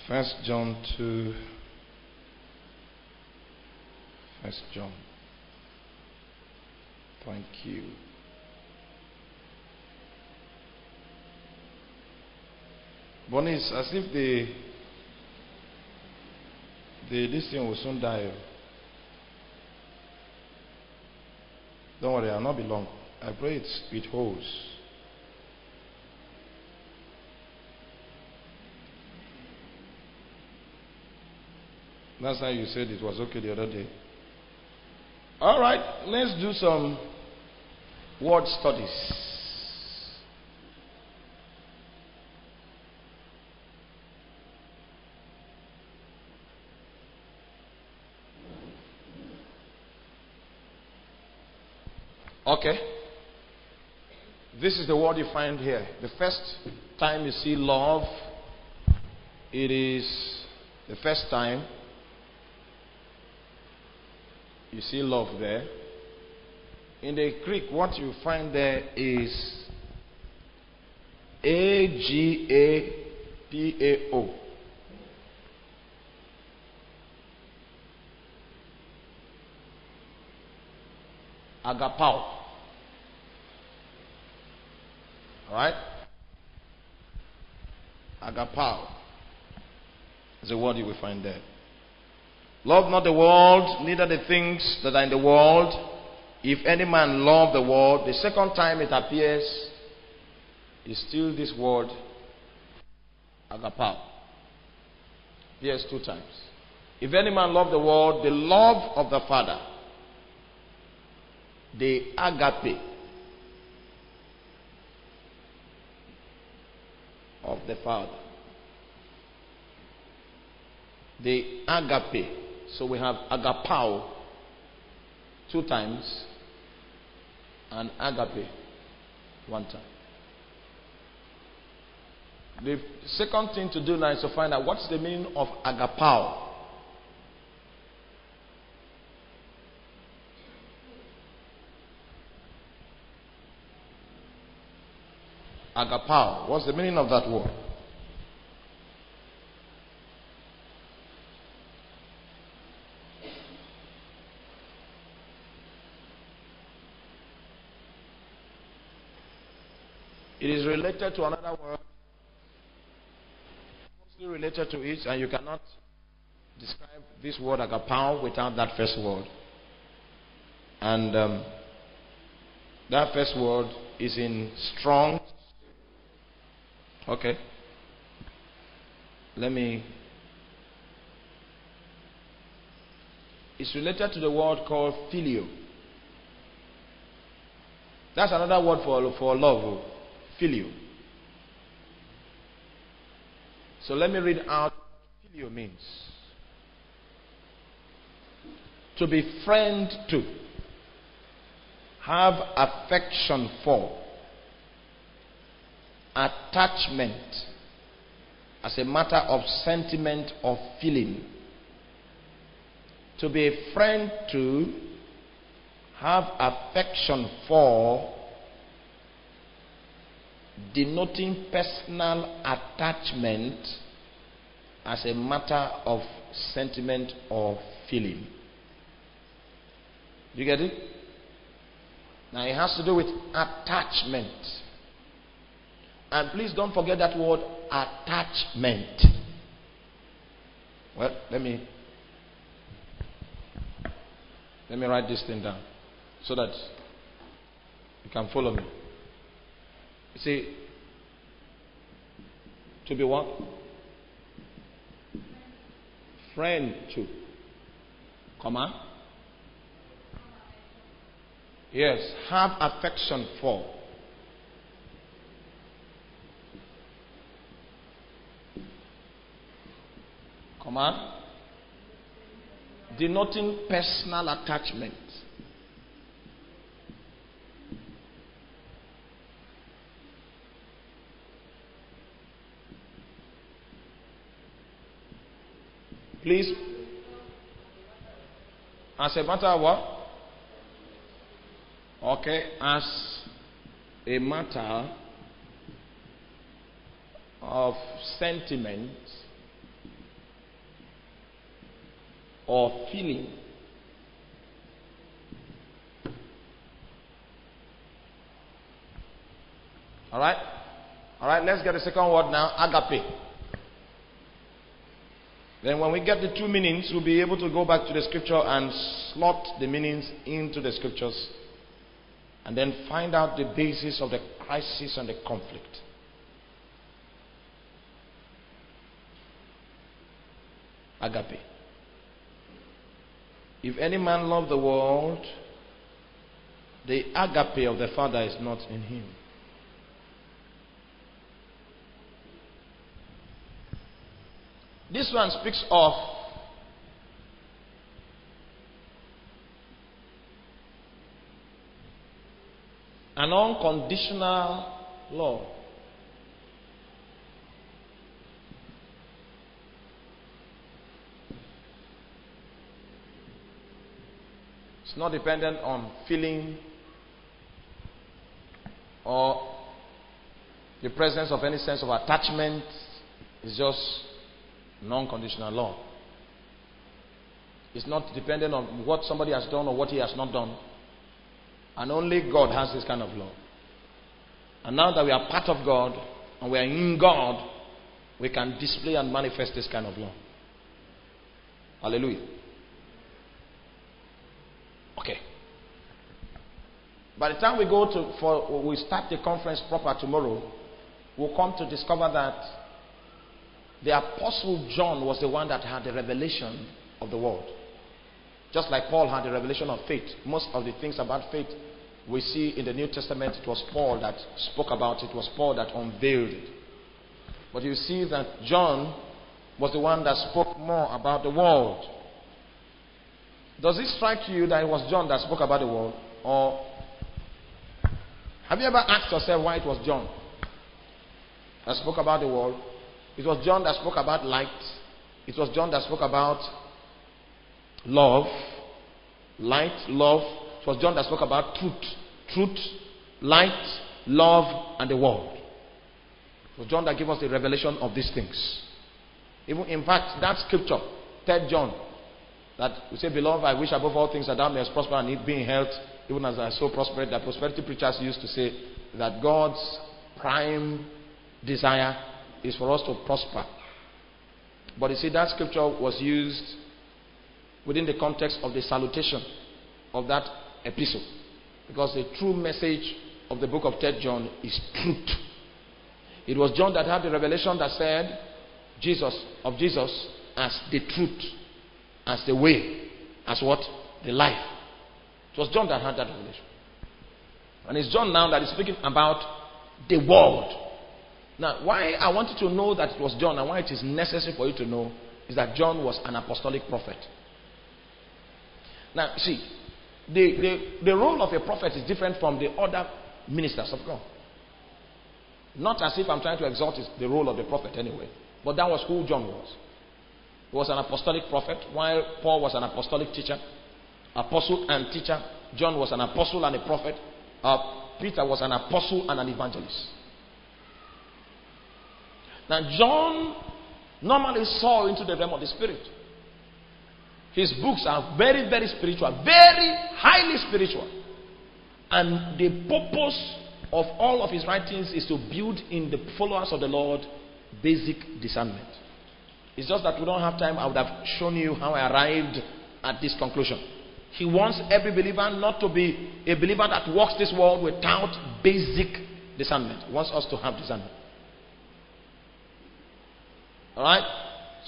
First John two. First John. Thank you. Bonnie, as if the the this thing will soon die. Don't worry, I'll not be long. I pray it's, it holds. That's how you said it was okay the other day. All right, let's do some word studies. Okay. This is the word you find here. The first time you see love, it is the first time you see love there. In the Greek, what you find there is A G A P A O. Agapao. Alright? Agapao is a word you will find there. Love not the world, neither the things that are in the world. If any man love the world, the second time it appears is still this word, agapao. Yes, two times. If any man love the world, the love of the Father, the agape of the Father. The agape. So we have agapao two times and agape one time. The second thing to do now is to find out what's the meaning of agapao. Agapao. What's the meaning of that word? It is related to another word, mostly related to it, and you cannot describe this word agapao without that first word. And um, that first word is in strong Okay. Let me. It's related to the word called phileo. That's another word for, for love. Phileo. So let me read out what phileo means. To be friend to. Have affection for attachment as a matter of sentiment or feeling. To be a friend to, have affection for, denoting personal attachment as a matter of sentiment or feeling. You get it? Now it has to do with attachment. And please don't forget that word attachment. Well, let me let me write this thing down so that you can follow me. You see, to be what? Friend to. Come on. Yes, have affection for. Come on. Denoting personal attachment. Please, as a matter of what? Okay, as a matter of sentiment or feeling. All right? All right, let's get the second word now agape. Then, when we get the two meanings, we'll be able to go back to the scripture and slot the meanings into the scriptures and then find out the basis of the crisis and the conflict. Agape. If any man love the world, the agape of the Father is not in him. This one speaks of an unconditional love. It's not dependent on feeling or the presence of any sense of attachment. It's just non-conditional love. It's not dependent on what somebody has done or what he has not done. And only God has this kind of love. And now that we are part of God and we are in God, we can display and manifest this kind of love. Hallelujah. Okay. By the time we go to for we start the conference proper tomorrow, we'll come to discover that the apostle John was the one that had the revelation of the world. Just like Paul had the revelation of faith. Most of the things about faith we see in the New Testament, it was Paul that spoke about it, it was Paul that unveiled it. But you see that John was the one that spoke more about the world. Does it strike you that it was John that spoke about the world? Or have you ever asked yourself why it was John that spoke about the world? It was John that spoke about light. It was John that spoke about love, light, love. It was John that spoke about truth, truth, light, love, and the world. It was John that gave us the revelation of these things. Even in fact, that scripture, Third John, that we say, Beloved, I wish above all things that thou mayest prosper and be in health, even as I so prospered. That prosperity preachers used to say that God's prime desire is for us to prosper. But you see, that scripture was used within the context of the salutation of that epistle. Because the true message of the book of 3 John is truth. It was John that had the revelation that said Jesus of Jesus as the truth, as the way, as what? The life. It was John that had that revelation. And it's John now that is speaking about the world. Now, why I want you to know that it was John and why it is necessary for you to know is that John was an apostolic prophet. Now, see, the, the, the role of a prophet is different from the other ministers of God. Not as if I'm trying to exalt the role of the prophet anyway, but that was who John was. He was an apostolic prophet, while Paul was an apostolic teacher, apostle and teacher. John was an apostle and a prophet. Uh, Peter was an apostle and an evangelist. Now, John normally saw into the realm of the spirit. His books are very, very spiritual, very highly spiritual. And the purpose of all of his writings is to build in the followers of the Lord basic discernment. It's just that we don't have time. I would have shown you how I arrived at this conclusion. He wants every believer not to be a believer that walks this world without basic discernment. He wants us to have discernment. All right?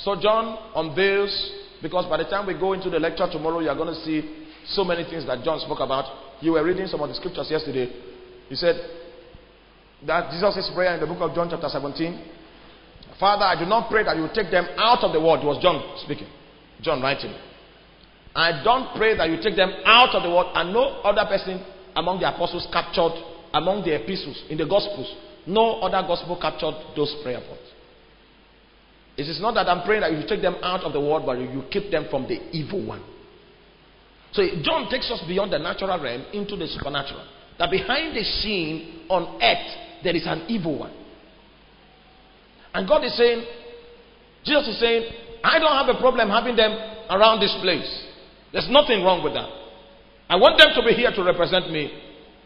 So John unveils, because by the time we go into the lecture tomorrow, you are going to see so many things that John spoke about. You were reading some of the scriptures yesterday. He said that Jesus' prayer in the book of John, chapter 17. Father, I do not pray that you take them out of the world. It was John speaking. John writing. I don't pray that you take them out of the world, and no other person among the apostles captured among the epistles in the gospels. No other gospel captured those prayer points. It is not that I'm praying that you take them out of the world, but you keep them from the evil one. So John takes us beyond the natural realm into the supernatural. That behind the scene on earth, there is an evil one. And God is saying, Jesus is saying, I don't have a problem having them around this place. There's nothing wrong with that. I want them to be here to represent me,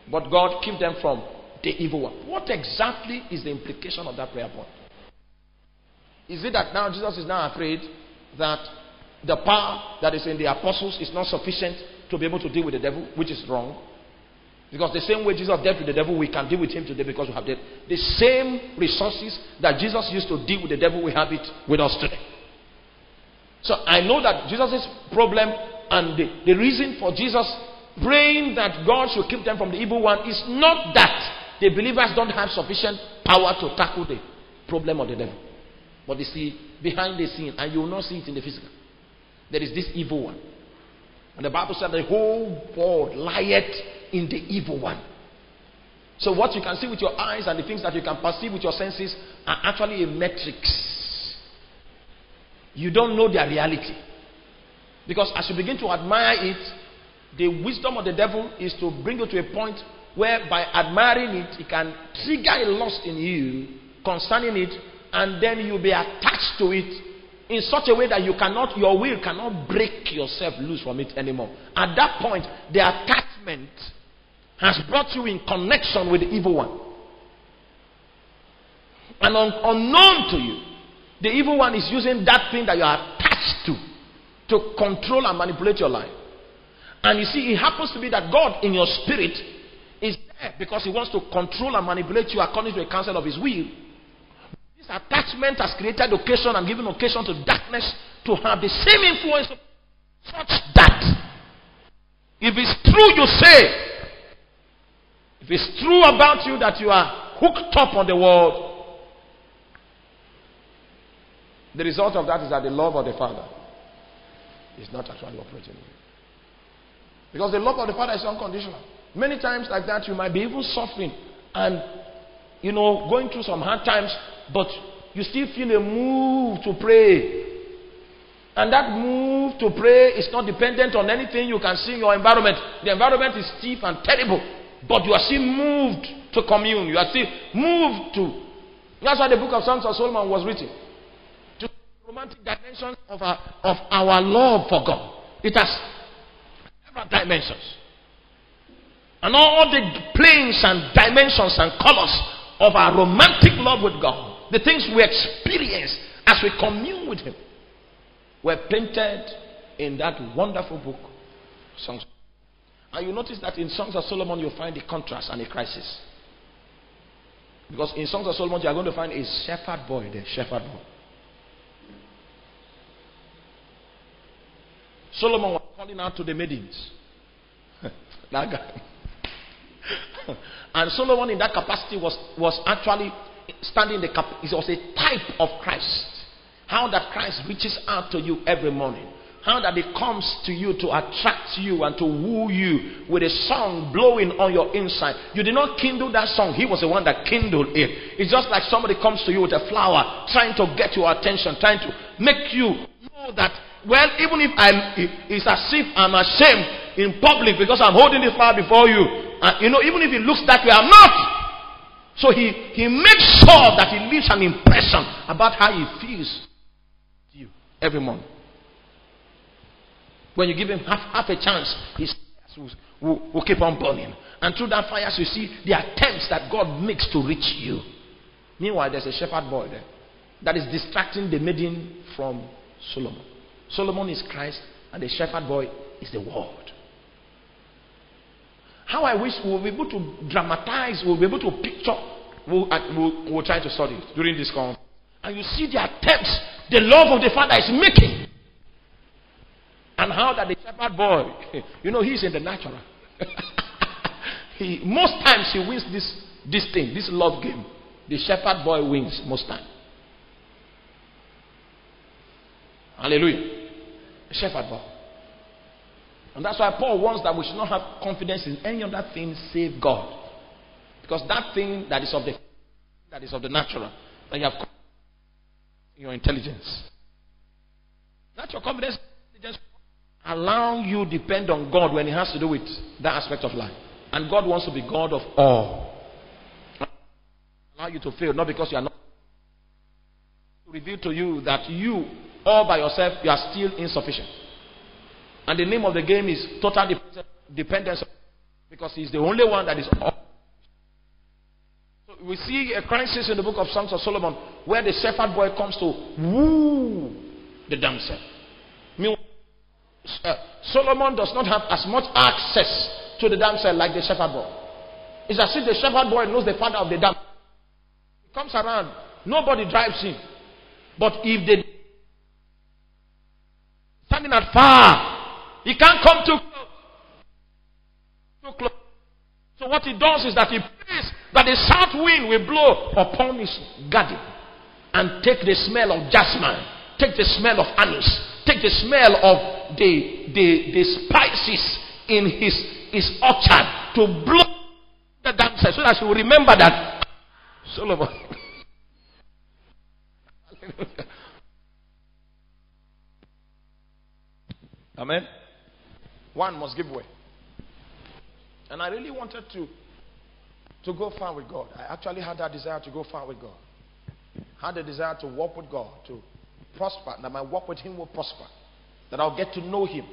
but God keep them from the evil one. What exactly is the implication of that prayer point? Is it that now Jesus is now afraid that the power that is in the apostles is not sufficient to be able to deal with the devil, which is wrong? Because the same way Jesus dealt with the devil, we can deal with him today because we have the, the same resources that Jesus used to deal with the devil, we have it with us today. So I know that Jesus' problem and the, the reason for Jesus praying that God should keep them from the evil one is not that the believers don't have sufficient power to tackle the problem of the devil. But you see, behind the scene, and you will not see it in the physical, there is this evil one. And the Bible said the whole world lieth in the evil one. So, what you can see with your eyes and the things that you can perceive with your senses are actually a matrix. You don't know their reality. Because as you begin to admire it, the wisdom of the devil is to bring you to a point where by admiring it, it can trigger a lust in you concerning it, and then you'll be attached to it in such a way that you cannot, your will cannot break yourself loose from it anymore. At that point, the attachment has brought you in connection with the evil one. And un- unknown to you, the evil one is using that thing that you are attached to to control and manipulate your life. And you see, it happens to be that God in your spirit is there because He wants to control and manipulate you according to the counsel of His will. This attachment has created occasion and given occasion to darkness to have the same influence such that if it's true you say, if it's true about you that you are hooked up on the world, the result of that is that the love of the Father is not actually operating. Because the love of the Father is unconditional. Many times like that, you might be even suffering and, you know, going through some hard times, but you still feel a move to pray. And that move to pray is not dependent on anything you can see in your environment. The environment is stiff and terrible, but you are still moved to commune. You are still moved to. That's why the book of Songs of Solomon was written. To romantic dimensions of our, of our love for God. It has several dimensions. And all the planes and dimensions and colors of our romantic love with God, the things we experience as we commune with Him, were painted in that wonderful book, Songs. And you notice that in Songs of Solomon, you find a contrast and a crisis. Because in Songs of Solomon, you are going to find a shepherd boy there, shepherd boy. Solomon was calling out to the maidens. that guy. and Solomon, in that capacity, was, was actually standing the cup is also a type of Christ. How that Christ reaches out to you every morning. How that it comes to you to attract you and to woo you with a song blowing on your inside. You did not kindle that song. He was the one that kindled it. It's just like somebody comes to you with a flower, trying to get your attention, trying to make you know that well, even if I'm, it's as if I'm ashamed in public because I'm holding this flower before you. And you know, even if it looks that way, I'm not. So he, he makes sure that he leaves an impression about how he feels to you every morning. When you give him half, half a chance, his will, will, will keep on burning. And through that fire, you see the attempts that God makes to reach you. Meanwhile, there's a shepherd boy there that is distracting the maiden from Solomon. Solomon is Christ, and the shepherd boy is the word. How I wish we'll be able to dramatize, we'll be able to picture, we'll, uh, we'll, we'll try to study during this conference. And you see the attempts the love of the Father is making. And how that the shepherd boy, you know, he's in the natural. he, most times he wins this, this thing, this love game. The shepherd boy wins most times. Hallelujah. Shepherd boy. And that's why Paul wants that we should not have confidence in any other thing save God. Because that thing that is of the that is of the natural, that you have in your intelligence. That your confidence just allow you depend on God when it has to do with that aspect of life. And God wants to be God of all. Allow you to fail, not because you are not to reveal to you that you all by yourself you are still insufficient. And the name of the game is total dependence because he's the only one that is up. So we see a crisis in the book of Songs of Solomon where the shepherd boy comes to woo the damsel. Uh, Solomon does not have as much access to the damsel like the shepherd boy. It's as if the shepherd boy knows the father of the damsel. He comes around, nobody drives him. But if they standing at far, he can't come too close. Too close. So what he does is that he prays that the south wind will blow upon his garden and take the smell of jasmine, take the smell of anise, take the smell of the, the, the spices in his, his orchard to blow the damsel so that she will remember that Solomon. Amen. One must give way. And I really wanted to, to go far with God. I actually had that desire to go far with God. Had a desire to walk with God, to prosper, that my walk with Him will prosper. That I'll get to know Him.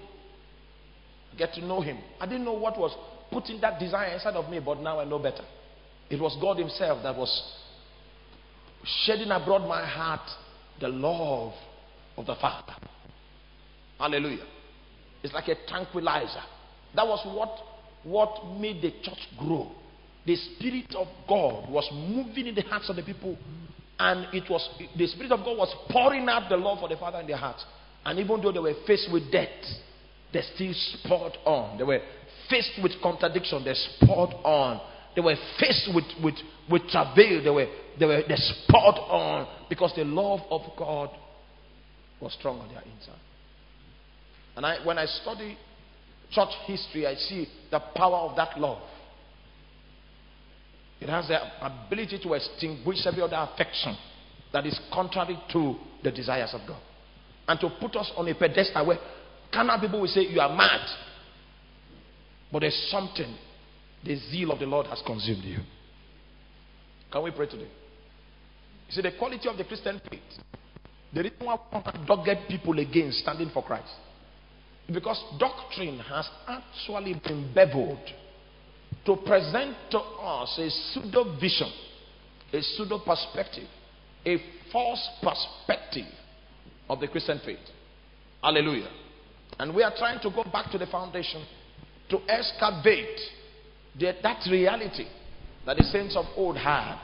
Get to know Him. I didn't know what was putting that desire inside of me, but now I know better. It was God Himself that was shedding abroad my heart the love of the Father. Hallelujah. It's like a tranquilizer. That was what, what made the church grow. The Spirit of God was moving in the hearts of the people, and it was the Spirit of God was pouring out the love for the Father in their hearts. And even though they were faced with death, they still spurred on. They were faced with contradiction, they spurred on. They were faced with, with, with travail, they were, they were they spurred on because the love of God was strong on their inside. And I, when I study church history, I see the power of that love. It has the ability to extinguish every other affection that is contrary to the desires of God. And to put us on a pedestal where carnal people will say, You are mad. But there's something, the zeal of the Lord has consumed you. Can we pray today? You see, the quality of the Christian faith, the reason why dogged people again standing for Christ because doctrine has actually been beveled to present to us a pseudo vision, a pseudo perspective, a false perspective of the Christian faith. Hallelujah. And we are trying to go back to the foundation to excavate the, that reality that the saints of old had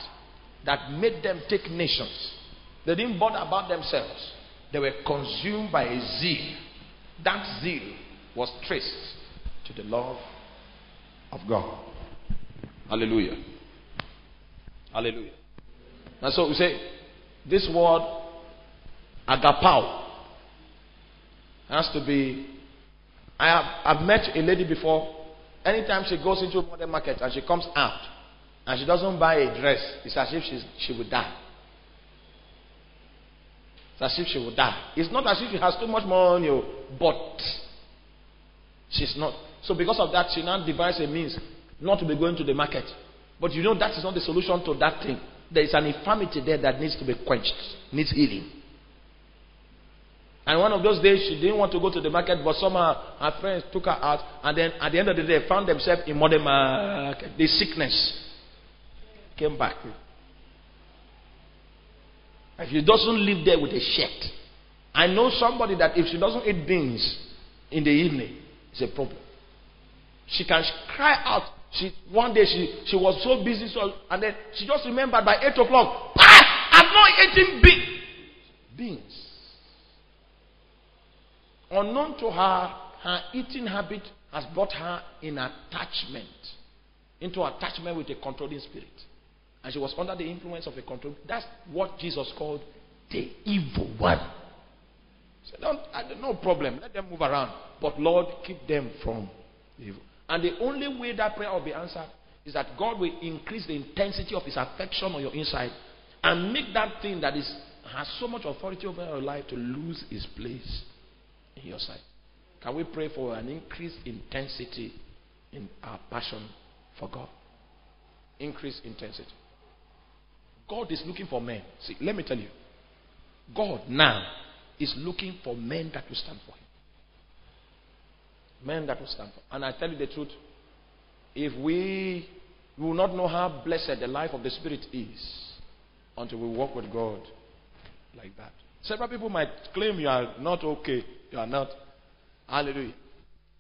that made them take nations. They didn't bother about themselves, they were consumed by a zeal that zeal was traced to the love of God. Hallelujah. Hallelujah. And so we say, this word, agapao, has to be. I have I've met a lady before. Anytime she goes into a modern market and she comes out and she doesn't buy a dress, it's as if she's, she would die. It's as if she will die. It's not as if she has too much money, oh, but she's not. So because of that, she now devised a means not to be going to the market. But you know that is not the solution to that thing. There is an infirmity there that needs to be quenched, needs healing. And one of those days, she didn't want to go to the market, but somehow her friends took her out, and then at the end of the day, found themselves in modern market. The sickness came back. If she doesn't live there with a shirt, I know somebody that if she doesn't eat beans in the evening, it's a problem. She can cry out. She one day she, she was so busy, so and then she just remembered by eight o'clock, ah, I'm not eating beans. Beans. Unknown to her, her eating habit has brought her in attachment, into attachment with a controlling spirit and she was under the influence of a control. That's what Jesus called the evil one. So don't, no problem. Let them move around. But Lord, keep them from evil. And the only way that prayer will be answered is that God will increase the intensity of His affection on your inside and make that thing that is has so much authority over your life to lose its place in your sight. Can we pray for an increased intensity in our passion for God? Increased intensity. God is looking for men. See, let me tell you. God now is looking for men that will stand for him. Men that will stand for. Him. And I tell you the truth, if we will not know how blessed the life of the Spirit is until we walk with God like that. Several people might claim you are not okay. You are not. Hallelujah.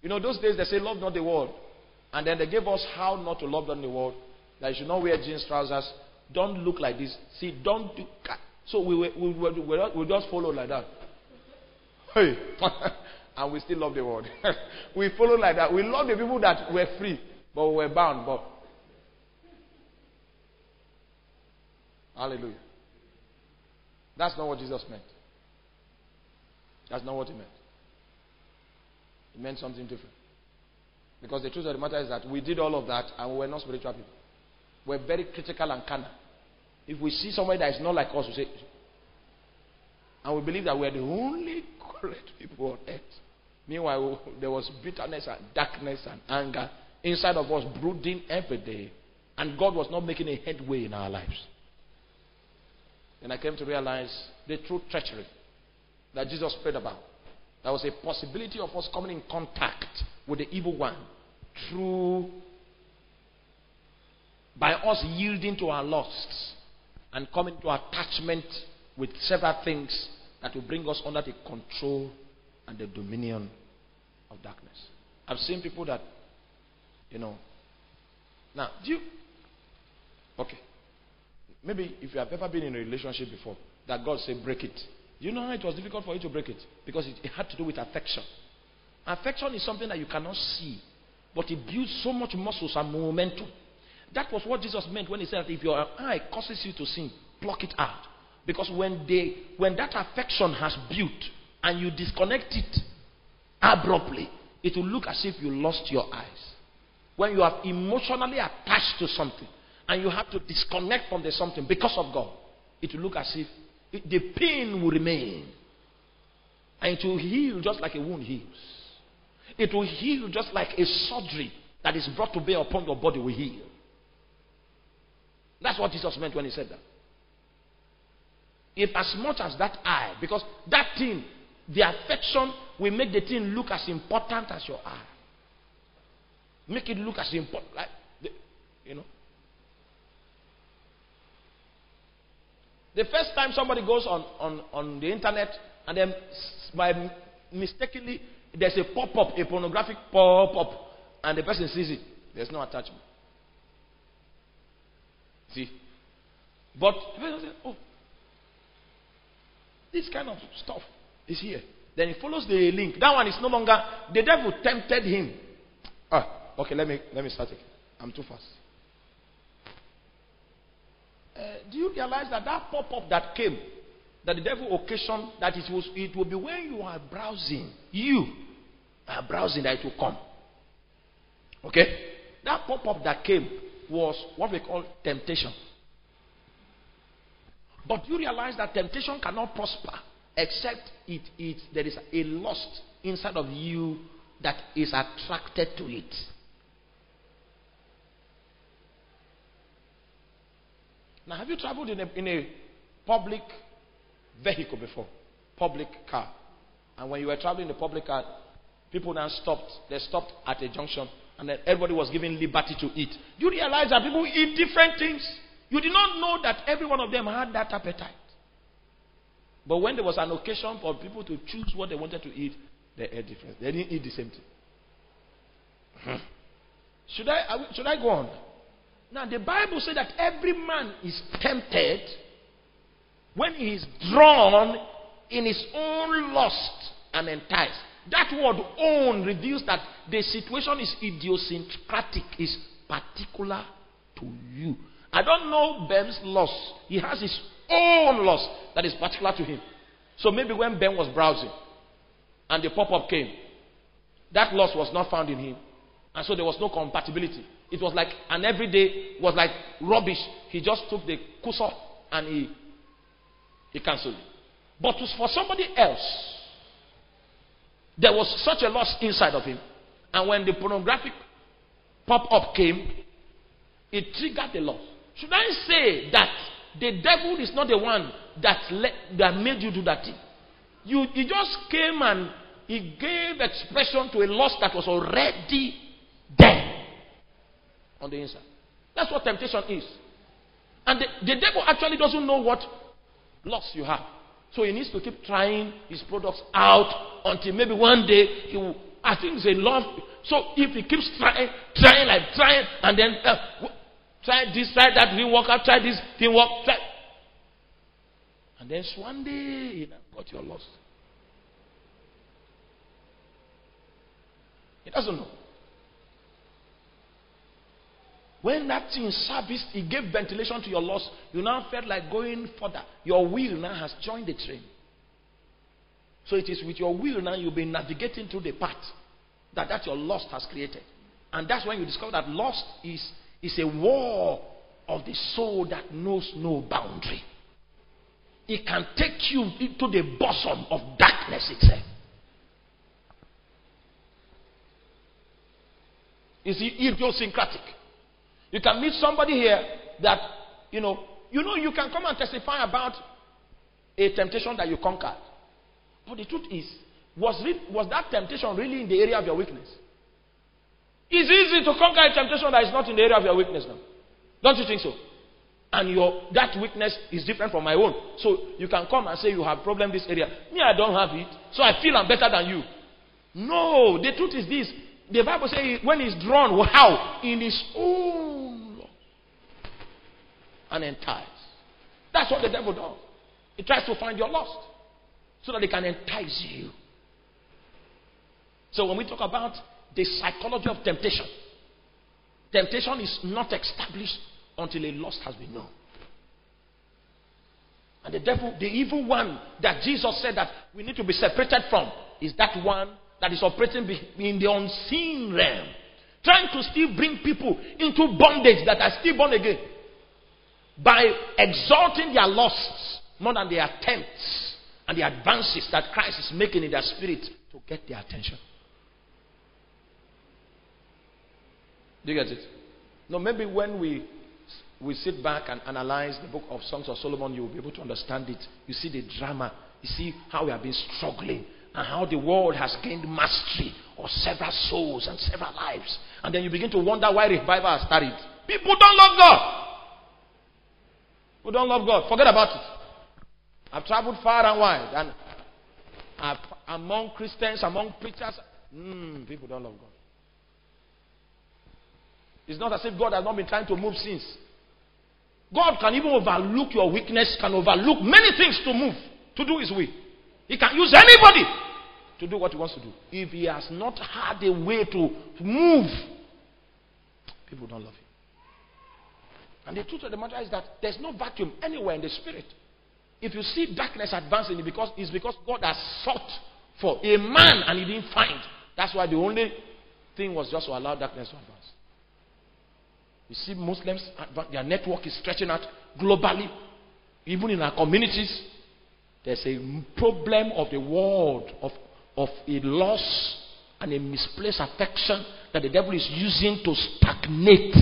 You know, those days they say, Love not the world. And then they gave us how not to love not the world. That you should not wear jeans, trousers. Don't look like this. See, don't do. So we, we, we, we, we just follow like that. Hey. and we still love the world. we follow like that. We love the people that were free, but we were bound. But Hallelujah. That's not what Jesus meant. That's not what he meant. He meant something different. Because the truth of the matter is that we did all of that and we were not spiritual people. We're very critical and carnal. If we see somebody that is not like us, we say, and we believe that we are the only correct people on earth. Meanwhile, there was bitterness and darkness and anger inside of us brooding every day. And God was not making a headway in our lives. And I came to realize the true treachery that Jesus prayed about. There was a possibility of us coming in contact with the evil one through by us yielding to our lusts and coming to attachment with several things that will bring us under the control and the dominion of darkness. I've seen people that, you know. Now, do you. Okay. Maybe if you have ever been in a relationship before, that God said, break it. Do you know how it was difficult for you to break it? Because it, it had to do with affection. Affection is something that you cannot see, but it builds so much muscles and momentum. That was what Jesus meant when he said, if your eye causes you to sin, pluck it out. Because when they when that affection has built and you disconnect it abruptly, it will look as if you lost your eyes. When you are emotionally attached to something, and you have to disconnect from the something because of God, it will look as if it, the pain will remain. And it will heal just like a wound heals. It will heal just like a surgery that is brought to bear upon your body will heal. That's what Jesus meant when he said that. If as much as that eye, because that thing, the affection will make the thing look as important as your eye. Make it look as important, like, the, you know. The first time somebody goes on, on, on the internet and then by mistakenly there's a pop up, a pornographic pop up, and the person sees it, there's no attachment. See? But oh, this kind of stuff is here. Then he follows the link. That one is no longer the devil tempted him. Ah, okay, let me let me start again. I'm too fast. Uh, do you realize that that pop up that came, that the devil occasioned, that it, was, it will be when you are browsing, you are browsing that it will come. Okay? That pop up that came was what we call temptation. But you realize that temptation cannot prosper except it, it, there is a lust inside of you that is attracted to it. Now, have you traveled in a, in a public vehicle before? Public car. And when you were traveling in a public car, people now stopped. They stopped at a junction and then everybody was given liberty to eat. You realize that people eat different things? You did not know that every one of them had that appetite. But when there was an occasion for people to choose what they wanted to eat, they ate different. They didn't eat the same thing. Hmm. Should I, should I go on? Now, the Bible says that every man is tempted when he is drawn in his own lust and enticed. That word own reveals that the situation is idiosyncratic, is particular to you. I don't know Ben's loss. He has his own loss that is particular to him. So maybe when Ben was browsing and the pop up came, that loss was not found in him. And so there was no compatibility. It was like an everyday was like rubbish. He just took the cursor and he he cancelled it. But for somebody else, there was such a loss inside of him. And when the pornographic pop up came, it triggered the loss. Should I say that the devil is not the one that, let, that made you do that thing? You, you just came and he gave expression to a loss that was already there on the inside. That's what temptation is. And the, the devil actually doesn't know what loss you have. So he needs to keep trying his products out until maybe one day he will. I think a love. So if he keeps trying, trying, like trying, and then uh, try this, try that, didn't work out, try this, didn't work, try. And then one day you got your loss. He doesn't know. When that thing serviced, it gave ventilation to your loss, you now felt like going further. Your will now has joined the train. So it is with your will now you'll be navigating through the path that, that your loss has created. And that's when you discover that loss is, is a war of the soul that knows no boundary. It can take you into the bosom of darkness itself. It's idiosyncratic. You can meet somebody here that, you know, you know, you can come and testify about a temptation that you conquered. But the truth is, was, it, was that temptation really in the area of your weakness? It's easy to conquer a temptation that is not in the area of your weakness now. Don't you think so? And your that weakness is different from my own. So you can come and say you have problem this area. Me, I don't have it. So I feel I'm better than you. No, the truth is this. The Bible says when he's drawn, how? In his own. And entice. That's what the devil does. He tries to find your lost so that he can entice you. So when we talk about the psychology of temptation, temptation is not established until a loss has been known. And the devil, the evil one that Jesus said that we need to be separated from, is that one that is operating in the unseen realm, trying to still bring people into bondage that are still born again by exalting their lusts more than their attempts and the advances that Christ is making in their spirit to get their attention. Do you get it? No, maybe when we we sit back and analyze the book of Songs of Solomon, you will be able to understand it. You see the drama. You see how we have been struggling and how the world has gained mastery of several souls and several lives. And then you begin to wonder why revival has started. People don't love God. People don't love God. Forget about it. I've traveled far and wide, and I've, among Christians, among preachers, mm, people don't love God. It's not as if God has not been trying to move since. God can even overlook your weakness, can overlook many things to move, to do His will. He can use anybody to do what he wants to do. If he has not had a way to move, people don't love him. And the truth of the matter is that there's no vacuum anywhere in the spirit. If you see darkness advancing, because, it's because God has sought for a man and he didn't find. That's why the only thing was just to allow darkness to advance. You see Muslims, their network is stretching out globally, even in our communities. There's a problem of the world, of, of a loss and a misplaced affection that the devil is using to stagnate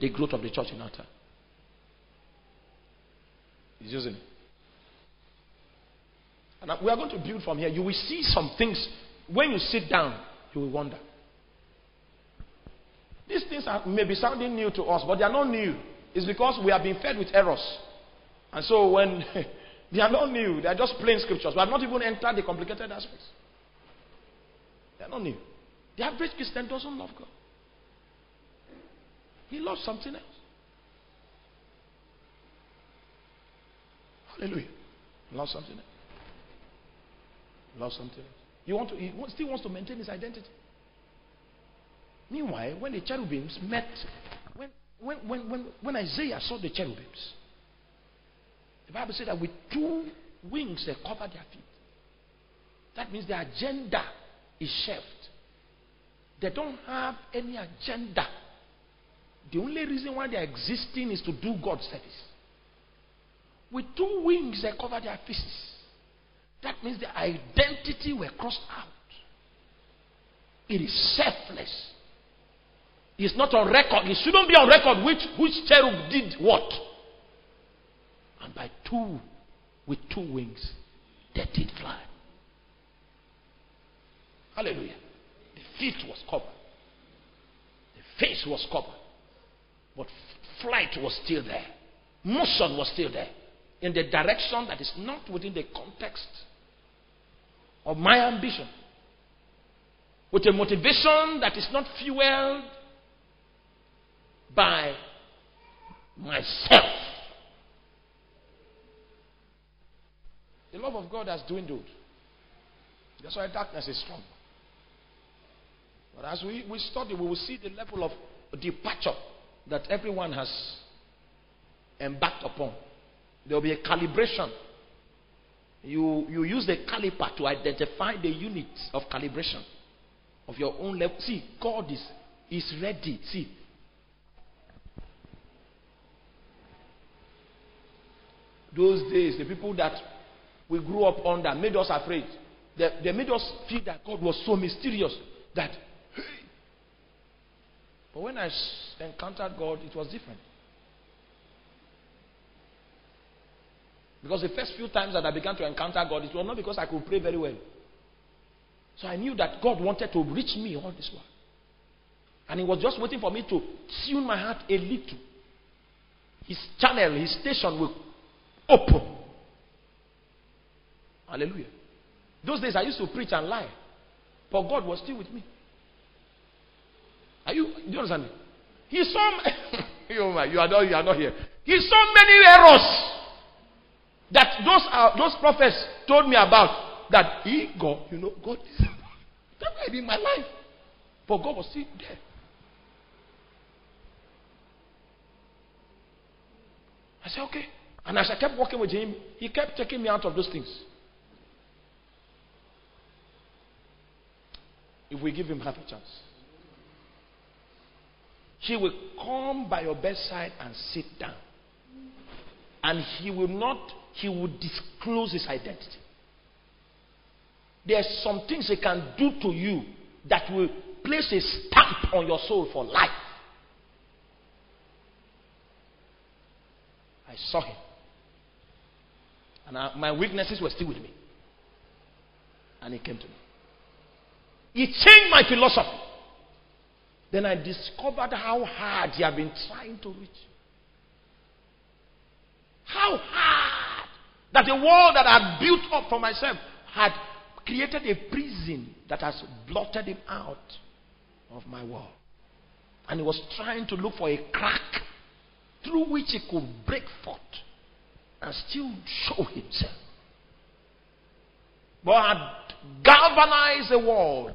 the growth of the church in our time. He's using it. And we are going to build from here. You will see some things. When you sit down, you will wonder. These things are, may be sounding new to us, but they are not new. It's because we have been fed with errors. And so when They are not new. They are just plain scriptures. We have not even entered the complicated aspects. They are not new. The average Christian doesn't love God. He loves something else. Hallelujah. Lost something else. Loves something else. He, want to, he still wants to maintain his identity. Meanwhile, when the cherubims met, when, when, when, when, when Isaiah saw the cherubims, the Bible said that with two wings they cover their feet. That means their agenda is shelved. They don't have any agenda. The only reason why they're existing is to do God's service. With two wings they cover their faces. That means their identity were crossed out. It is selfless. It's not on record. It shouldn't be on record which, which cherub did what. And by two, with two wings, they did fly. Hallelujah. The feet was covered. The face was covered. But flight was still there. Motion was still there. In the direction that is not within the context of my ambition. With a motivation that is not fueled by myself. The love of God has dwindled. That's why darkness is strong. But as we, we study, we will see the level of departure that everyone has embarked upon. There will be a calibration. You, you use the caliper to identify the units of calibration of your own level. See, God is, is ready. See. Those days, the people that we grew up under made us afraid. They, they made us feel that God was so mysterious that. But when I encountered God, it was different. Because the first few times that I began to encounter God, it was not because I could pray very well. So I knew that God wanted to reach me all this while. And He was just waiting for me to tune my heart a little. His channel, His station will open. Hallelujah. Those days I used to preach and lie. But God was still with me. Are you, do you understand me? He saw, oh you you are not here. He saw many errors that those, uh, those prophets told me about that he, God, you know, God is, that might be my life. But God was still there. I said, okay. And as I kept working with him, he kept taking me out of those things. If we give him half a chance, he will come by your bedside and sit down. And he will not, he will disclose his identity. There are some things he can do to you that will place a stamp on your soul for life. I saw him. And I, my weaknesses were still with me. And he came to me. He changed my philosophy. Then I discovered how hard he had been trying to reach. How hard that the wall that I had built up for myself had created a prison that has blotted him out of my wall. And he was trying to look for a crack through which he could break forth and still show himself. But I had galvanized the world.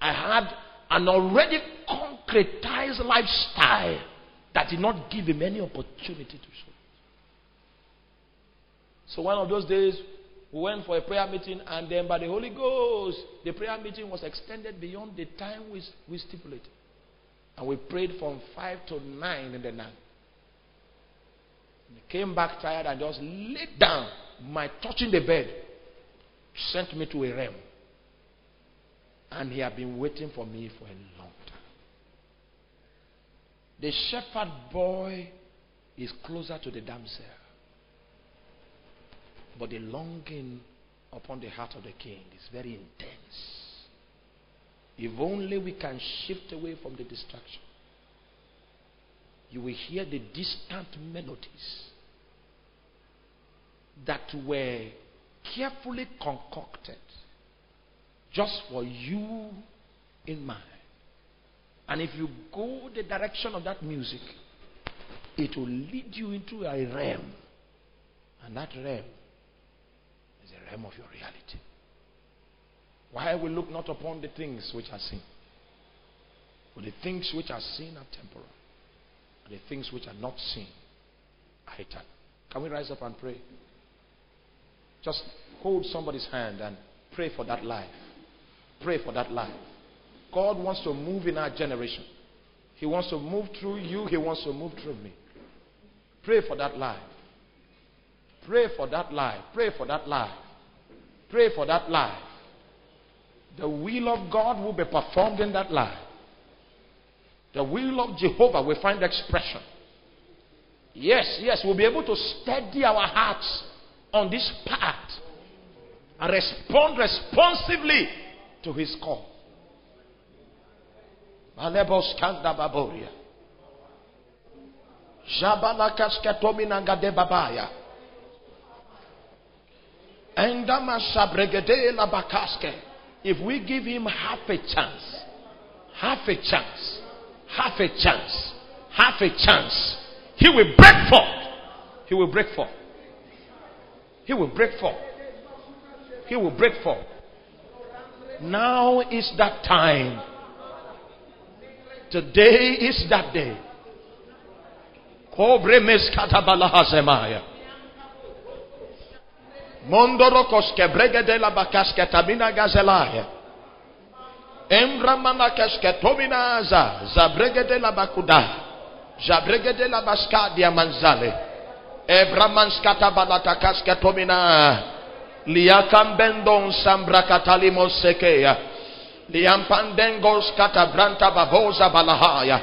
I had an already concretized lifestyle that did not give him any opportunity to show. So one of those days, we went for a prayer meeting, and then by the Holy Ghost, the prayer meeting was extended beyond the time we, we stipulated. And we prayed from 5 to 9 in the night. And came back tired and just laid down. My touching the bed sent me to a realm. And he had been waiting for me for a long time. The shepherd boy is closer to the damsel. But the longing upon the heart of the king is very intense. If only we can shift away from the distraction, you will hear the distant melodies that were carefully concocted just for you in mind. And if you go the direction of that music, it will lead you into a realm. And that realm realm of your reality. Why we look not upon the things which are seen, but the things which are seen are temporal, and the things which are not seen are eternal. Can we rise up and pray? Just hold somebody's hand and pray for that life. Pray for that life. God wants to move in our generation. He wants to move through you. He wants to move through me. Pray for that life. Pray for that life. Pray for that life. Pray for that life. The will of God will be performed in that life. The will of Jehovah will find expression. Yes, yes, we'll be able to steady our hearts on this path and respond responsively to his call. Malebos kanda baboria. Jabala kaskatomina gade babaya. Endama sabregede la bakaske. If we give him half a chance, half a chance, half a chance, half a chance, he will break forth. He will break forth. He will break forth. He will break forth. Now is that time. Today is that day. Mondorokos kebregede la bakas ketamina gazelaya. Embramana kesketomina za zabregede la bakuda. Zabregede la baska diamanzale. liakam bendon sambra Liakambendon sambrakatali mosekeya. Liampandengos katabranta baboza balahaya.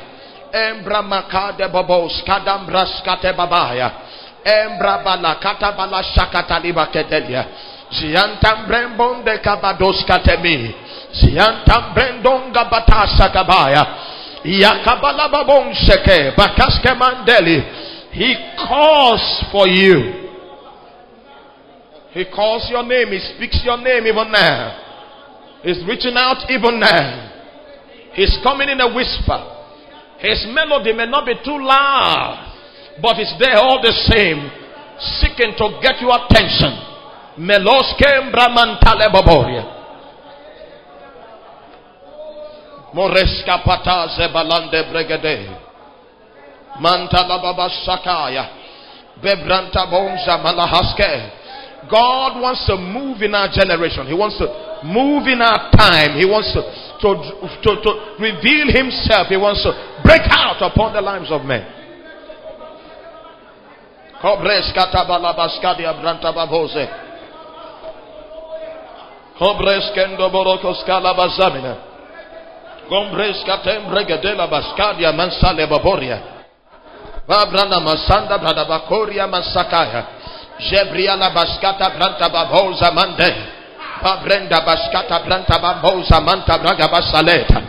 Embramakade bobos kadambraskate babaya. Embra balakata balashakata liba kedelia. Ziantam brembon de kabados katemi. Ziantam brendon gabatasa kabaya. Yakabala babon seke bakaske mandeli. He calls for you. He calls your name. He speaks your name even now. He's reaching out even now. He's coming in a whisper. His melody may not be too loud, but it's there all the same, seeking to get your attention. Meloske mbramantale baboria. Moreska pataze balande bregede. Mantala sakaya. Bebranta bonza malahaske. God wants to move in our generation. He wants to move in our time. He wants to, to, to, to reveal Himself. He wants to break out upon the lives of men. Cobres catabalabaskadi abrantababose. Cobres kendo borocos basamina Cobres catembregadela bascadia mansale baboria. Babrana masanda bradabacoria mansakaya. Jebriana bascata brantababosa mande. Babrenda bascata brantababosa manta bragabasaleta.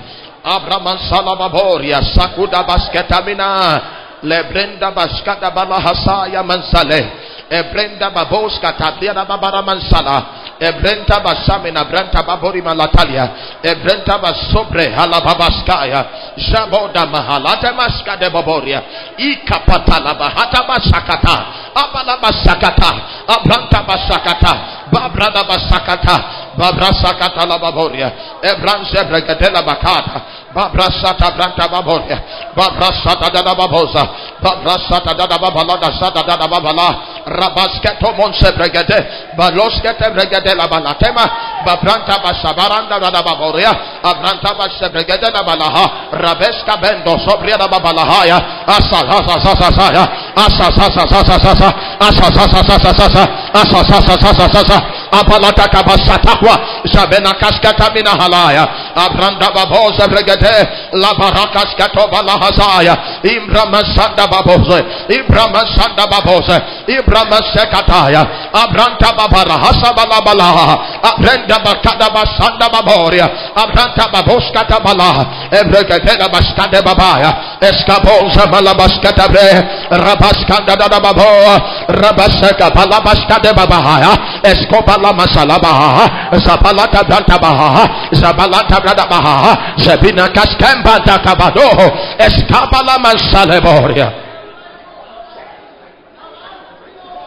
Abramansala baboria sacuda basquetamina. lebrenda bashkada bala hasaya mansale. Ebrenda babos katabia na babara mansala. Ebrenta basame na brenta babori malatalia. Ebrenta basobre hala babaskaya. Jaboda mahalata maskade baboria ikapata la bahata basakata abala basakata abranta basakata babrada basakata Babrasakatala Baboria, Ebranze Bregatela Bakata, Babrasata Branta Baboria, Babrasata da Babosa, Babrasata Dada Babalada Sata da Babala, Rabasketo Monse Bregate, Baloskete Bregatela Balatema, Babranta Basabaranda da Baboria, Abranta Basabregatela Balaha, Rabeska Bendo Sobria Babalahaya, Asa Sasa Sasa Saya, Asa Sasa Sasa Sasa, Asa Sasa Sasa Sasa, Asa Sasa Sasa Sasa, apalata kabasatakwa sabena kaskata mina halaya abranda baboza bregade la barakas katoba la hazaya imbrama sanda baboze imbrama sanda baboze imbrama sekataya abranta babara hasabala bala abrenda bakada basanda baboria abranta baboskata bala ebregade la baskade babaya Escaposa Balabascata Rabascada da Babo Rabaseca Balabasca de Babaha Escopala Masalabaha Zabalata Brantabaha Zabalata Brantabaha Zabina Cascamba da Cabado Escapala Masaleboria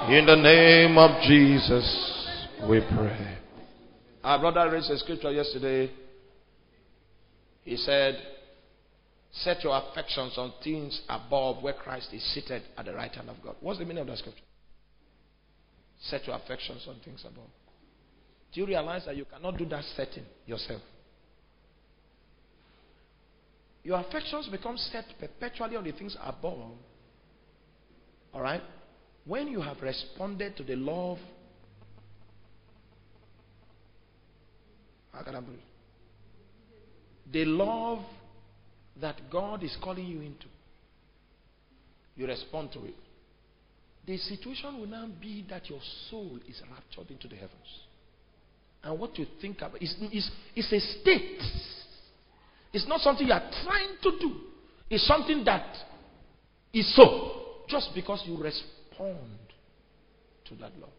In the name of Jesus, we pray. Our brother read a scripture yesterday. He said, set your affections on things above where Christ is seated at the right hand of God what's the meaning of that scripture set your affections on things above do you realize that you cannot do that setting yourself? Your affections become set perpetually on the things above. All right? When you have responded to the love, how can I? The love that God is calling you into, you respond to it. The situation will now be that your soul is raptured into the heavens and what you think about. It's, it's, it's a state. It's not something you are trying to do. It's something that is so. Just because you respond to that law.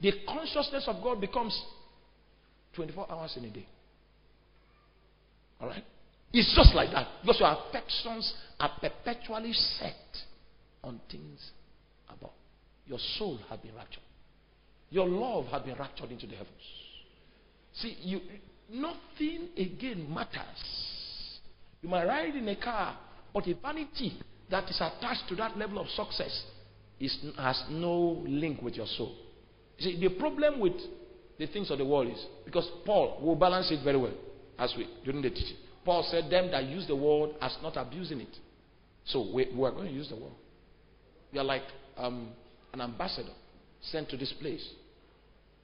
The consciousness of God becomes 24 hours in a day. All right? It's just like that. Because your affections are perpetually set on things above. Your soul has been raptured. Your love has been raptured into the heavens. See, you nothing again matters. You might ride in a car, but a vanity that is attached to that level of success is, has no link with your soul. See, the problem with the things of the world is because Paul will balance it very well as we during the teaching. Paul said, Them that use the word as not abusing it. So we, we are going to use the word. You are like um, an ambassador sent to this place.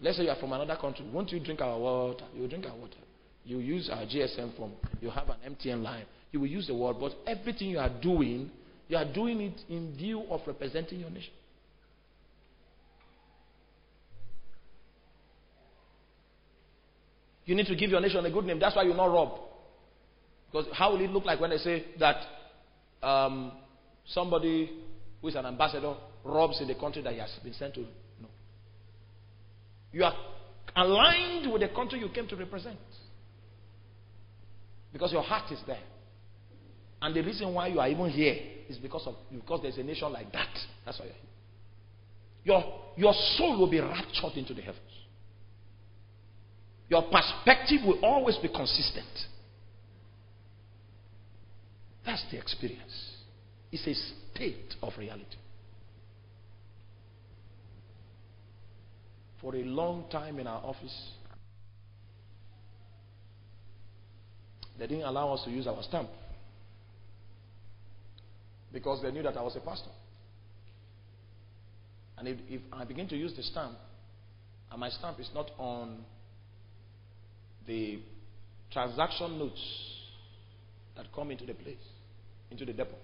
Let's say you are from another country. Won't you drink our water? You drink our water. You use our GSM phone. You have an MTN line. You will use the word, but everything you are doing, you are doing it in view of representing your nation. You need to give your nation a good name. That's why you not rob. Because how will it look like when they say that um, somebody who is an ambassador robs in the country that he has been sent to? No. You are aligned with the country you came to represent. Because your heart is there. And the reason why you are even here is because of because there's a nation like that. That's why you're here. Your, your soul will be raptured into the heavens. Your perspective will always be consistent. That's the experience. It's a state of reality. For a long time in our office, they didn't allow us to use our stamp because they knew that I was a pastor. And if, if I begin to use the stamp, and my stamp is not on the transaction notes that come into the place, into the depot.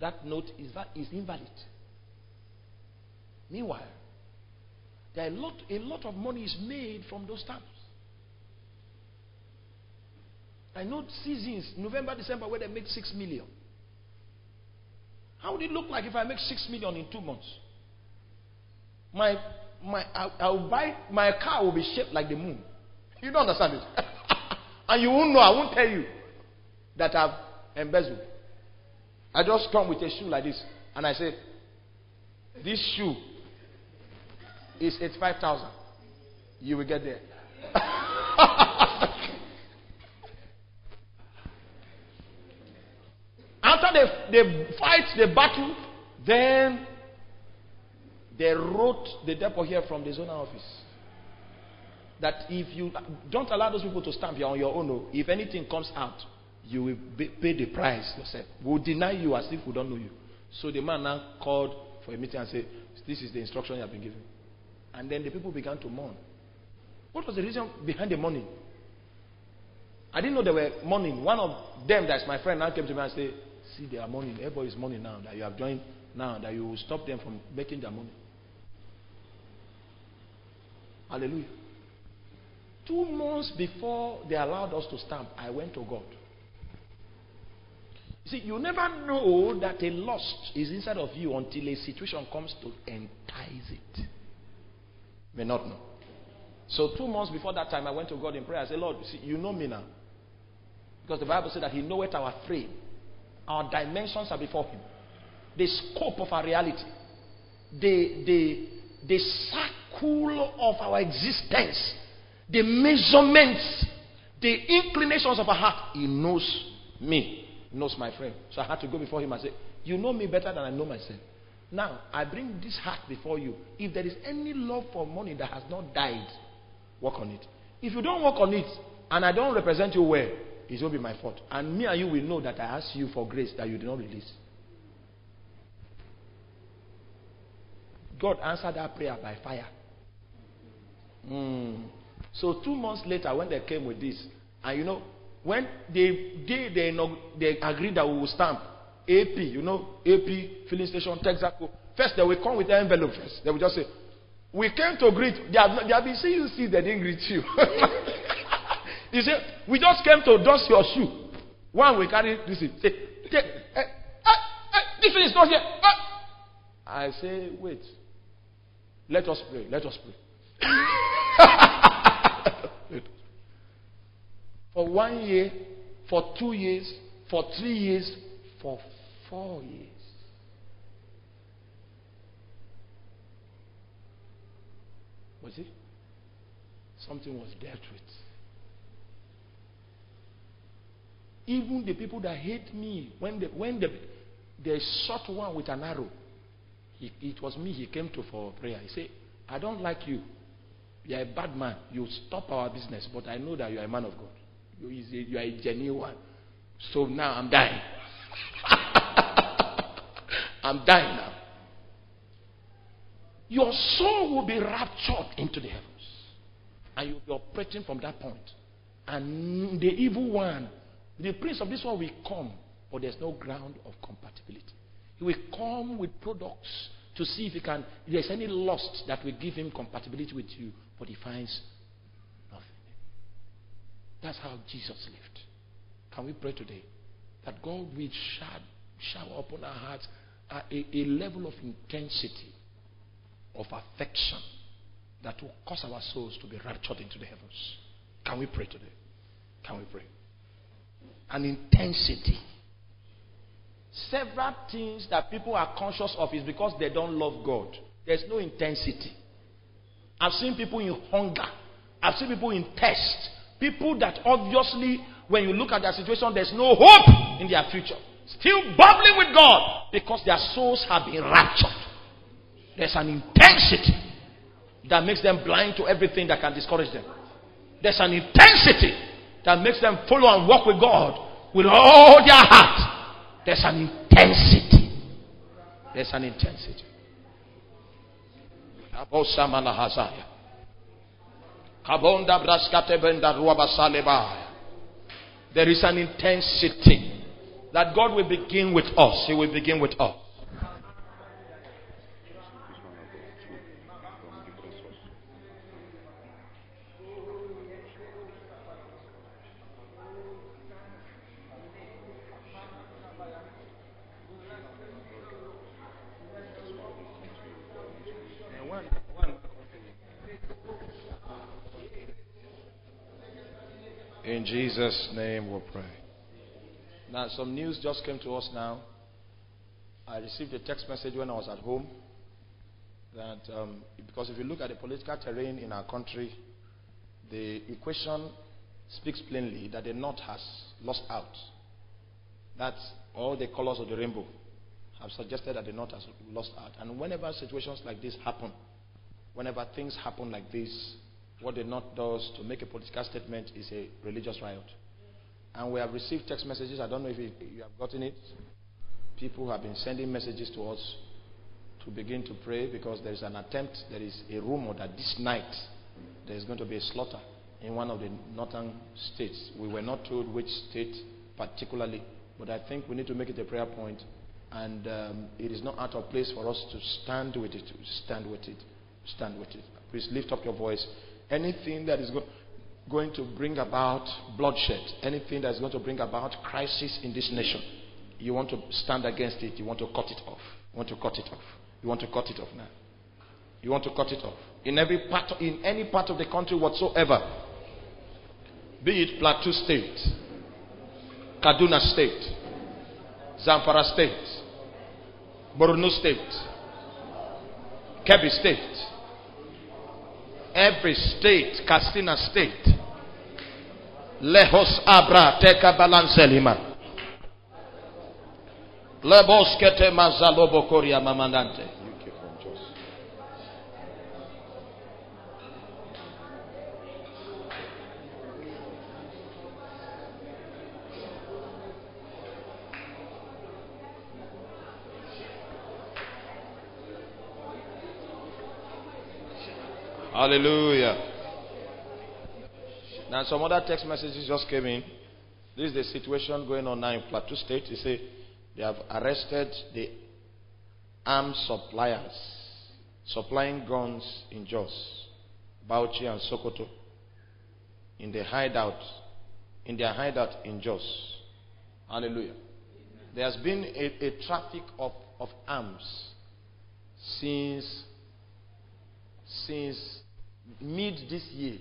That note is, is invalid. Meanwhile, there are a lot, a lot of money is made from those stamps. I know seasons, November, December, where they make six million. How would it look like if I make six million in two months? My my I, I'll buy my car will be shaped like the moon. You don't understand it. and you won't know, I won't tell you that I've embezzled. I just come with a shoe like this and I say, This shoe is 85,000. You will get there. After they, they fight the battle, then they wrote the depot here from the zona office. That if you don't allow those people to stamp you on your own, oh, if anything comes out, you will pay the price yourself. We'll deny you as if we don't know you. So the man now called for a meeting and said, This is the instruction you have been given. And then the people began to mourn. What was the reason behind the mourning? I didn't know they were mourning. One of them, that's my friend, now came to me and said, See, they are mourning. Everybody is mourning now that you have joined now, that you will stop them from making their money. Hallelujah. Two months before they allowed us to stamp, I went to God. You see, you never know that a lust is inside of you until a situation comes to entice it. May not know. So two months before that time, I went to God in prayer. I said, Lord, see, you know me now. Because the Bible said that He knoweth our frame. Our dimensions are before Him. The scope of our reality. The, the, the circle of our existence. The measurements. The inclinations of our heart. He knows me. Knows my friend. So I had to go before Him and say, You know me better than I know myself. Now, I bring this heart before you. If there is any love for money that has not died, work on it. If you don't work on it, and I don't represent you well, it will be my fault. And me and you will know that I asked you for grace that you did not release. God answered that prayer by fire. Mm. So two months later, when they came with this, and you know, when they they they, they agreed that we will stamp AP, you know, AP filling station, Texaco. First, they will come with the envelope first. They will just say, "We came to greet." They have, they have been seeing you see, they didn't greet you. he said, We just came to dust your shoe. One will carry this. Say, eh, eh, eh, this is not here. I say, Wait. Let us pray. Let us pray. for one year, for two years, for three years, for four years. Was it? Something was dealt with. Even the people that hate me, when the, when the, they shot one with an arrow, he, it was me he came to for prayer. He said, I don't like you. You are a bad man. You stop our business, but I know that you are a man of God. You, you are a genuine one. So now I'm dying. I'm dying now. Your soul will be raptured into the heavens. And you'll be operating from that point. And the evil one, the prince of this world will come, but there's no ground of compatibility. He will come with products to see if he can, if there's any lust that will give him compatibility with you, but he finds. That's how Jesus lived. Can we pray today that God will shower upon our hearts a, a level of intensity, of affection that will cause our souls to be raptured into the heavens? Can we pray today? Can we pray? An intensity Several things that people are conscious of is because they don't love God. There's no intensity. I've seen people in hunger. I've seen people in thirst. People that obviously, when you look at their situation, there's no hope in their future. Still bubbling with God because their souls have been raptured. There's an intensity that makes them blind to everything that can discourage them. There's an intensity that makes them follow and walk with God with all their heart there's an intensity. There's an intensity. There is an intensity that God will begin with us. He will begin with us. In Jesus' name we pray. Now, some news just came to us now. I received a text message when I was at home that um, because if you look at the political terrain in our country, the equation speaks plainly that the North has lost out. That all the colors of the rainbow have suggested that the North has lost out. And whenever situations like this happen, whenever things happen like this, what the North does to make a political statement is a religious riot. And we have received text messages. I don't know if you, have gotten it. People have been sending messages to us to begin to pray because there is an attempt, there is a rumor that this night there is going to be a slaughter in one of the northern states. We were not told which state particularly, but I think we need to make it a prayer point, and um, it is not out of place for us to stand with it. Stand with it. Stand with it. Please lift up your voice anything that is go- going to bring about bloodshed, anything that is going to bring about crisis in this nation, you want to stand against it. You want to cut it off. You want to cut it off. You want to cut it off now. You want to cut it off. In every part, in any part of the country whatsoever, be it Plateau State, Kaduna State, Zamfara State, Borno State, Kebbi State, every state, Katsina state. Lejos abra teka balancelima. Lebos kete mazalobo koria mamandante. Hallelujah. Now, some other text messages just came in. This is the situation going on now in Plateau State. They say they have arrested the arms suppliers supplying guns in Jos, Bauchi, and Sokoto. in the hideout, in their hideout in Jos. Hallelujah. There has been a, a traffic of, of arms since since mid this year.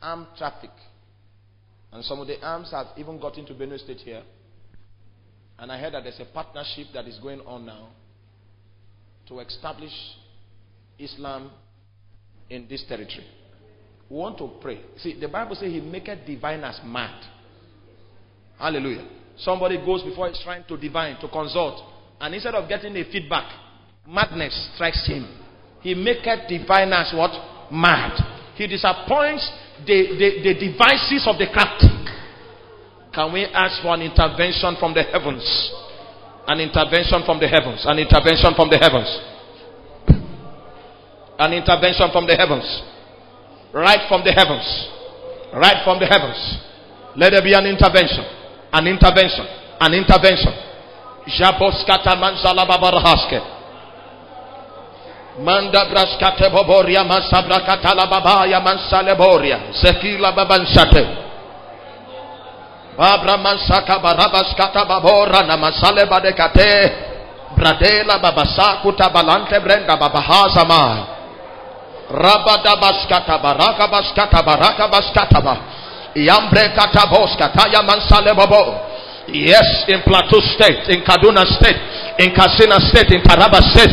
Armed traffic. And some of the arms have even got into Benue State here. And I heard that there's a partnership that is going on now to establish Islam in this territory. We want to pray. See, the Bible says he maketh diviners mad. Hallelujah. Somebody goes before his shrine to divine, to consult, and instead of getting a feedback, madness strikes him. He maketh diviners what? Mad. He disappoints the, the, the devices of the craft. Can we ask for an intervention from the heavens? An intervention from the heavens. An intervention from the heavens. An intervention from the heavens. Right from the heavens. Right from the heavens. Let there be an intervention. An intervention. An intervention. Manda braskate boboria masabra katala babaya mansaleboria. Zekila babansate. Babra mansaka barabas kata babora na masale badekate. Bradela babasaku tabalante brenda babahaza mai. Rabada baskata baraka baskata baraka baskata ba. Yambre kata boskata ya mansale babo. Yes, in Plateau State, in Kaduna State, in Katsina State, in Taraba State,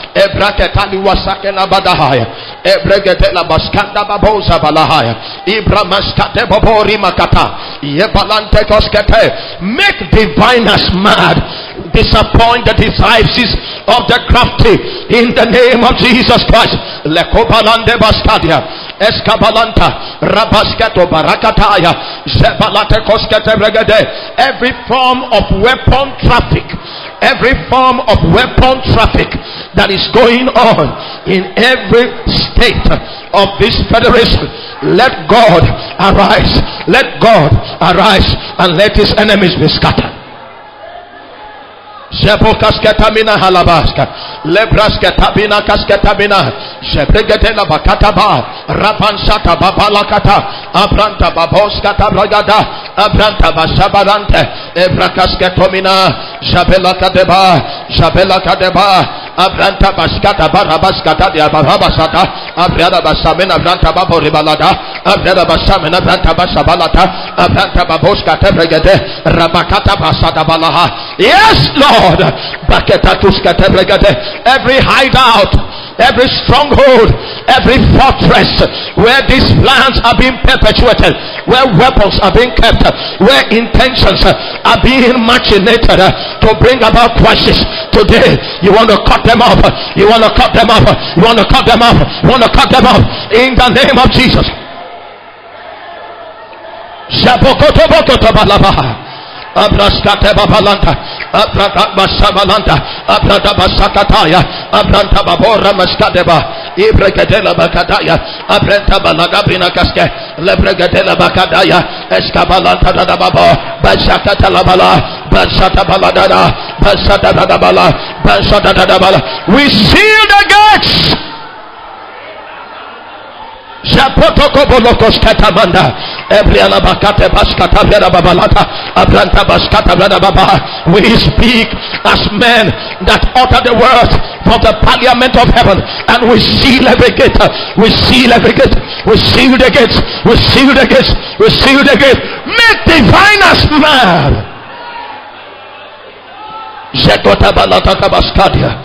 Badahaya. Baskanda babosa balahaya. Makata. Yebalante koskete. Make diviners mad. Disappoint the devices of the crafty in the name of Jesus Christ. Lekobalande baskadia. Eskabalanta. Rabasketo barakataya. Zebalate koskete bregede. Every form of weapon traffic every form of weapon traffic that is going on in every state of this federation. Let God arise. Let God arise and let his enemies be scattered. Jebokaskatamina halabaska. Lebraskatabina kaskatabina. Jebregetela bakataba. Rapansata babalakata. Abranta baboskata bragada. Abranta bashabarante. Ebrakaskatomina. Jabela kadeba. Jabela kadeba. Abranta baskata barabaskata dia barabasata. Abrada basamena abranta babo ribalada. Abrada basamena abranta basabalata. Abranta baboskata bregede. Rabakata basada balaha. Yes, Lord. Paketatuskata bregede every hideout, every stronghold, every fortress where these plans are being perpetuated, where weapons are being kept, where intentions are being machinated to bring about crisis. Today, you want to cut them off. You want to cut them off. You want to cut them off. You want to cut them off in the name of Jesus. Abraskate babalanta, abrata basabalanta, abrata basakataya, abranta babora maskadeba, ibrekadela bakadaya, abrenta balaga binakaske, lebregadela bakadaya, eskabalanta da babo, basakata labala, basata baladada, basata da bala, basata da bala. We seal the gates. We speak as men that utter the words from the parliament of heaven. And we seal every gate. We seal every gate. We seal the gates. We seal the gates. We seal the gate. Make diviners mad. Jekota balata kabaskadia.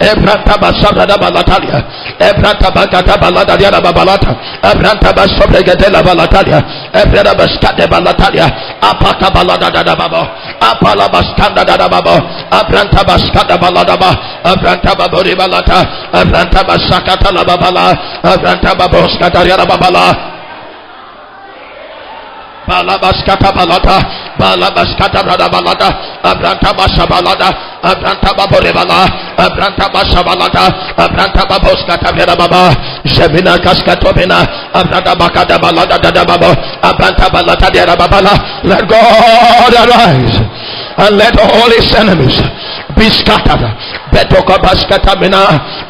Ebranta basabra balatalia. Ebranta bakata balatalia da babalata. Ebranta basobregatela balatalia. Ebranta baskate balatalia. Apaka balada da babo. Apala baskanda da babo. Abranta baskata balada ba. Abranta babori balata. Abranta basakata la babala. Abranta baboskata ya babala. Balabaskata balata, balabaskata brada balata, abranta basha balada, abranta babore bala, Abranta Bashabalata, Abranta Baboskata Vera Baba, Jemina Kaskatobina, Abranta Bakada Balada Baba, Abranta Balata Dera Babala. Let God arise and let all his enemies be scattered. Betoka baskatamina,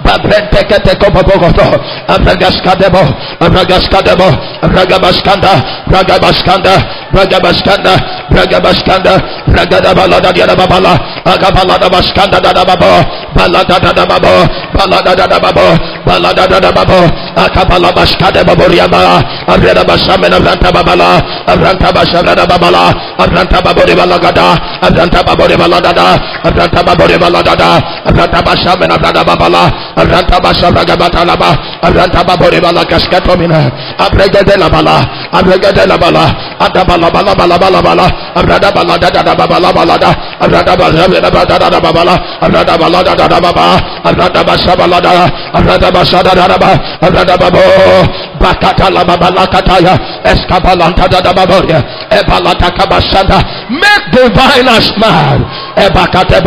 babrenteketeko babogoto, abragaskadebo, abragaskadebo, abragabaskanda, bragabaskanda, bragabaskanda, bragabaskanda, bragadabalada diadababala, agabalada baskanda dadababo, balada dadababo, balada dadababo, balada dadababo, akabala baskadebo boriama, abreda basamena branta babala, abranta basamena babala, abranta babori balagada, abranta babori balagada, abranta babori balagada, abranta basamena brada babala, abranta basamena batalaba, abranta babori balagaskatomina, abregede la bala, abregede la bala, bala bala bala bala, abrada bala da da babala bala da, abrada basamena brada da babala, abrada bala da da baba, abrada basabala da, abrada basada da ba, abrada babo, bakata la babala kataya, eskabalanta da baboria, ebalata kabasada, make diviners mad, ebakate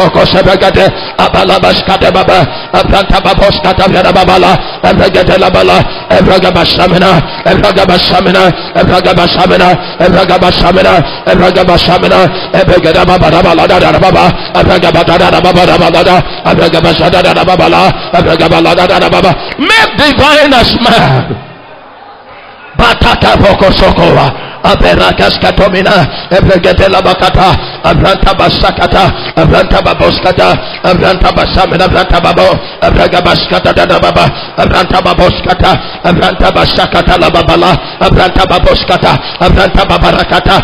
boko sebegate, abalabaskate baba, abranta baboskata vera babala, ebregete la bala, ebraga basamina, ebraga basamina, ebraga basamina, ebraga basamina, ebraga basamina, ebregete baba da bala da da baba, ebraga bata da baba da bala da, ebraga basada da babala, ebraga bala da da baba, make mad. Batata boko sokowa. Aberakas katomina. Ebregete la bakata. Abranta basakata. Abranta baboskata. Abranta basamina. Abranta babo. Abraga baskata da baba. Abranta baboskata. Abranta basakata la babala. Abranta baboskata. Abranta babarakata.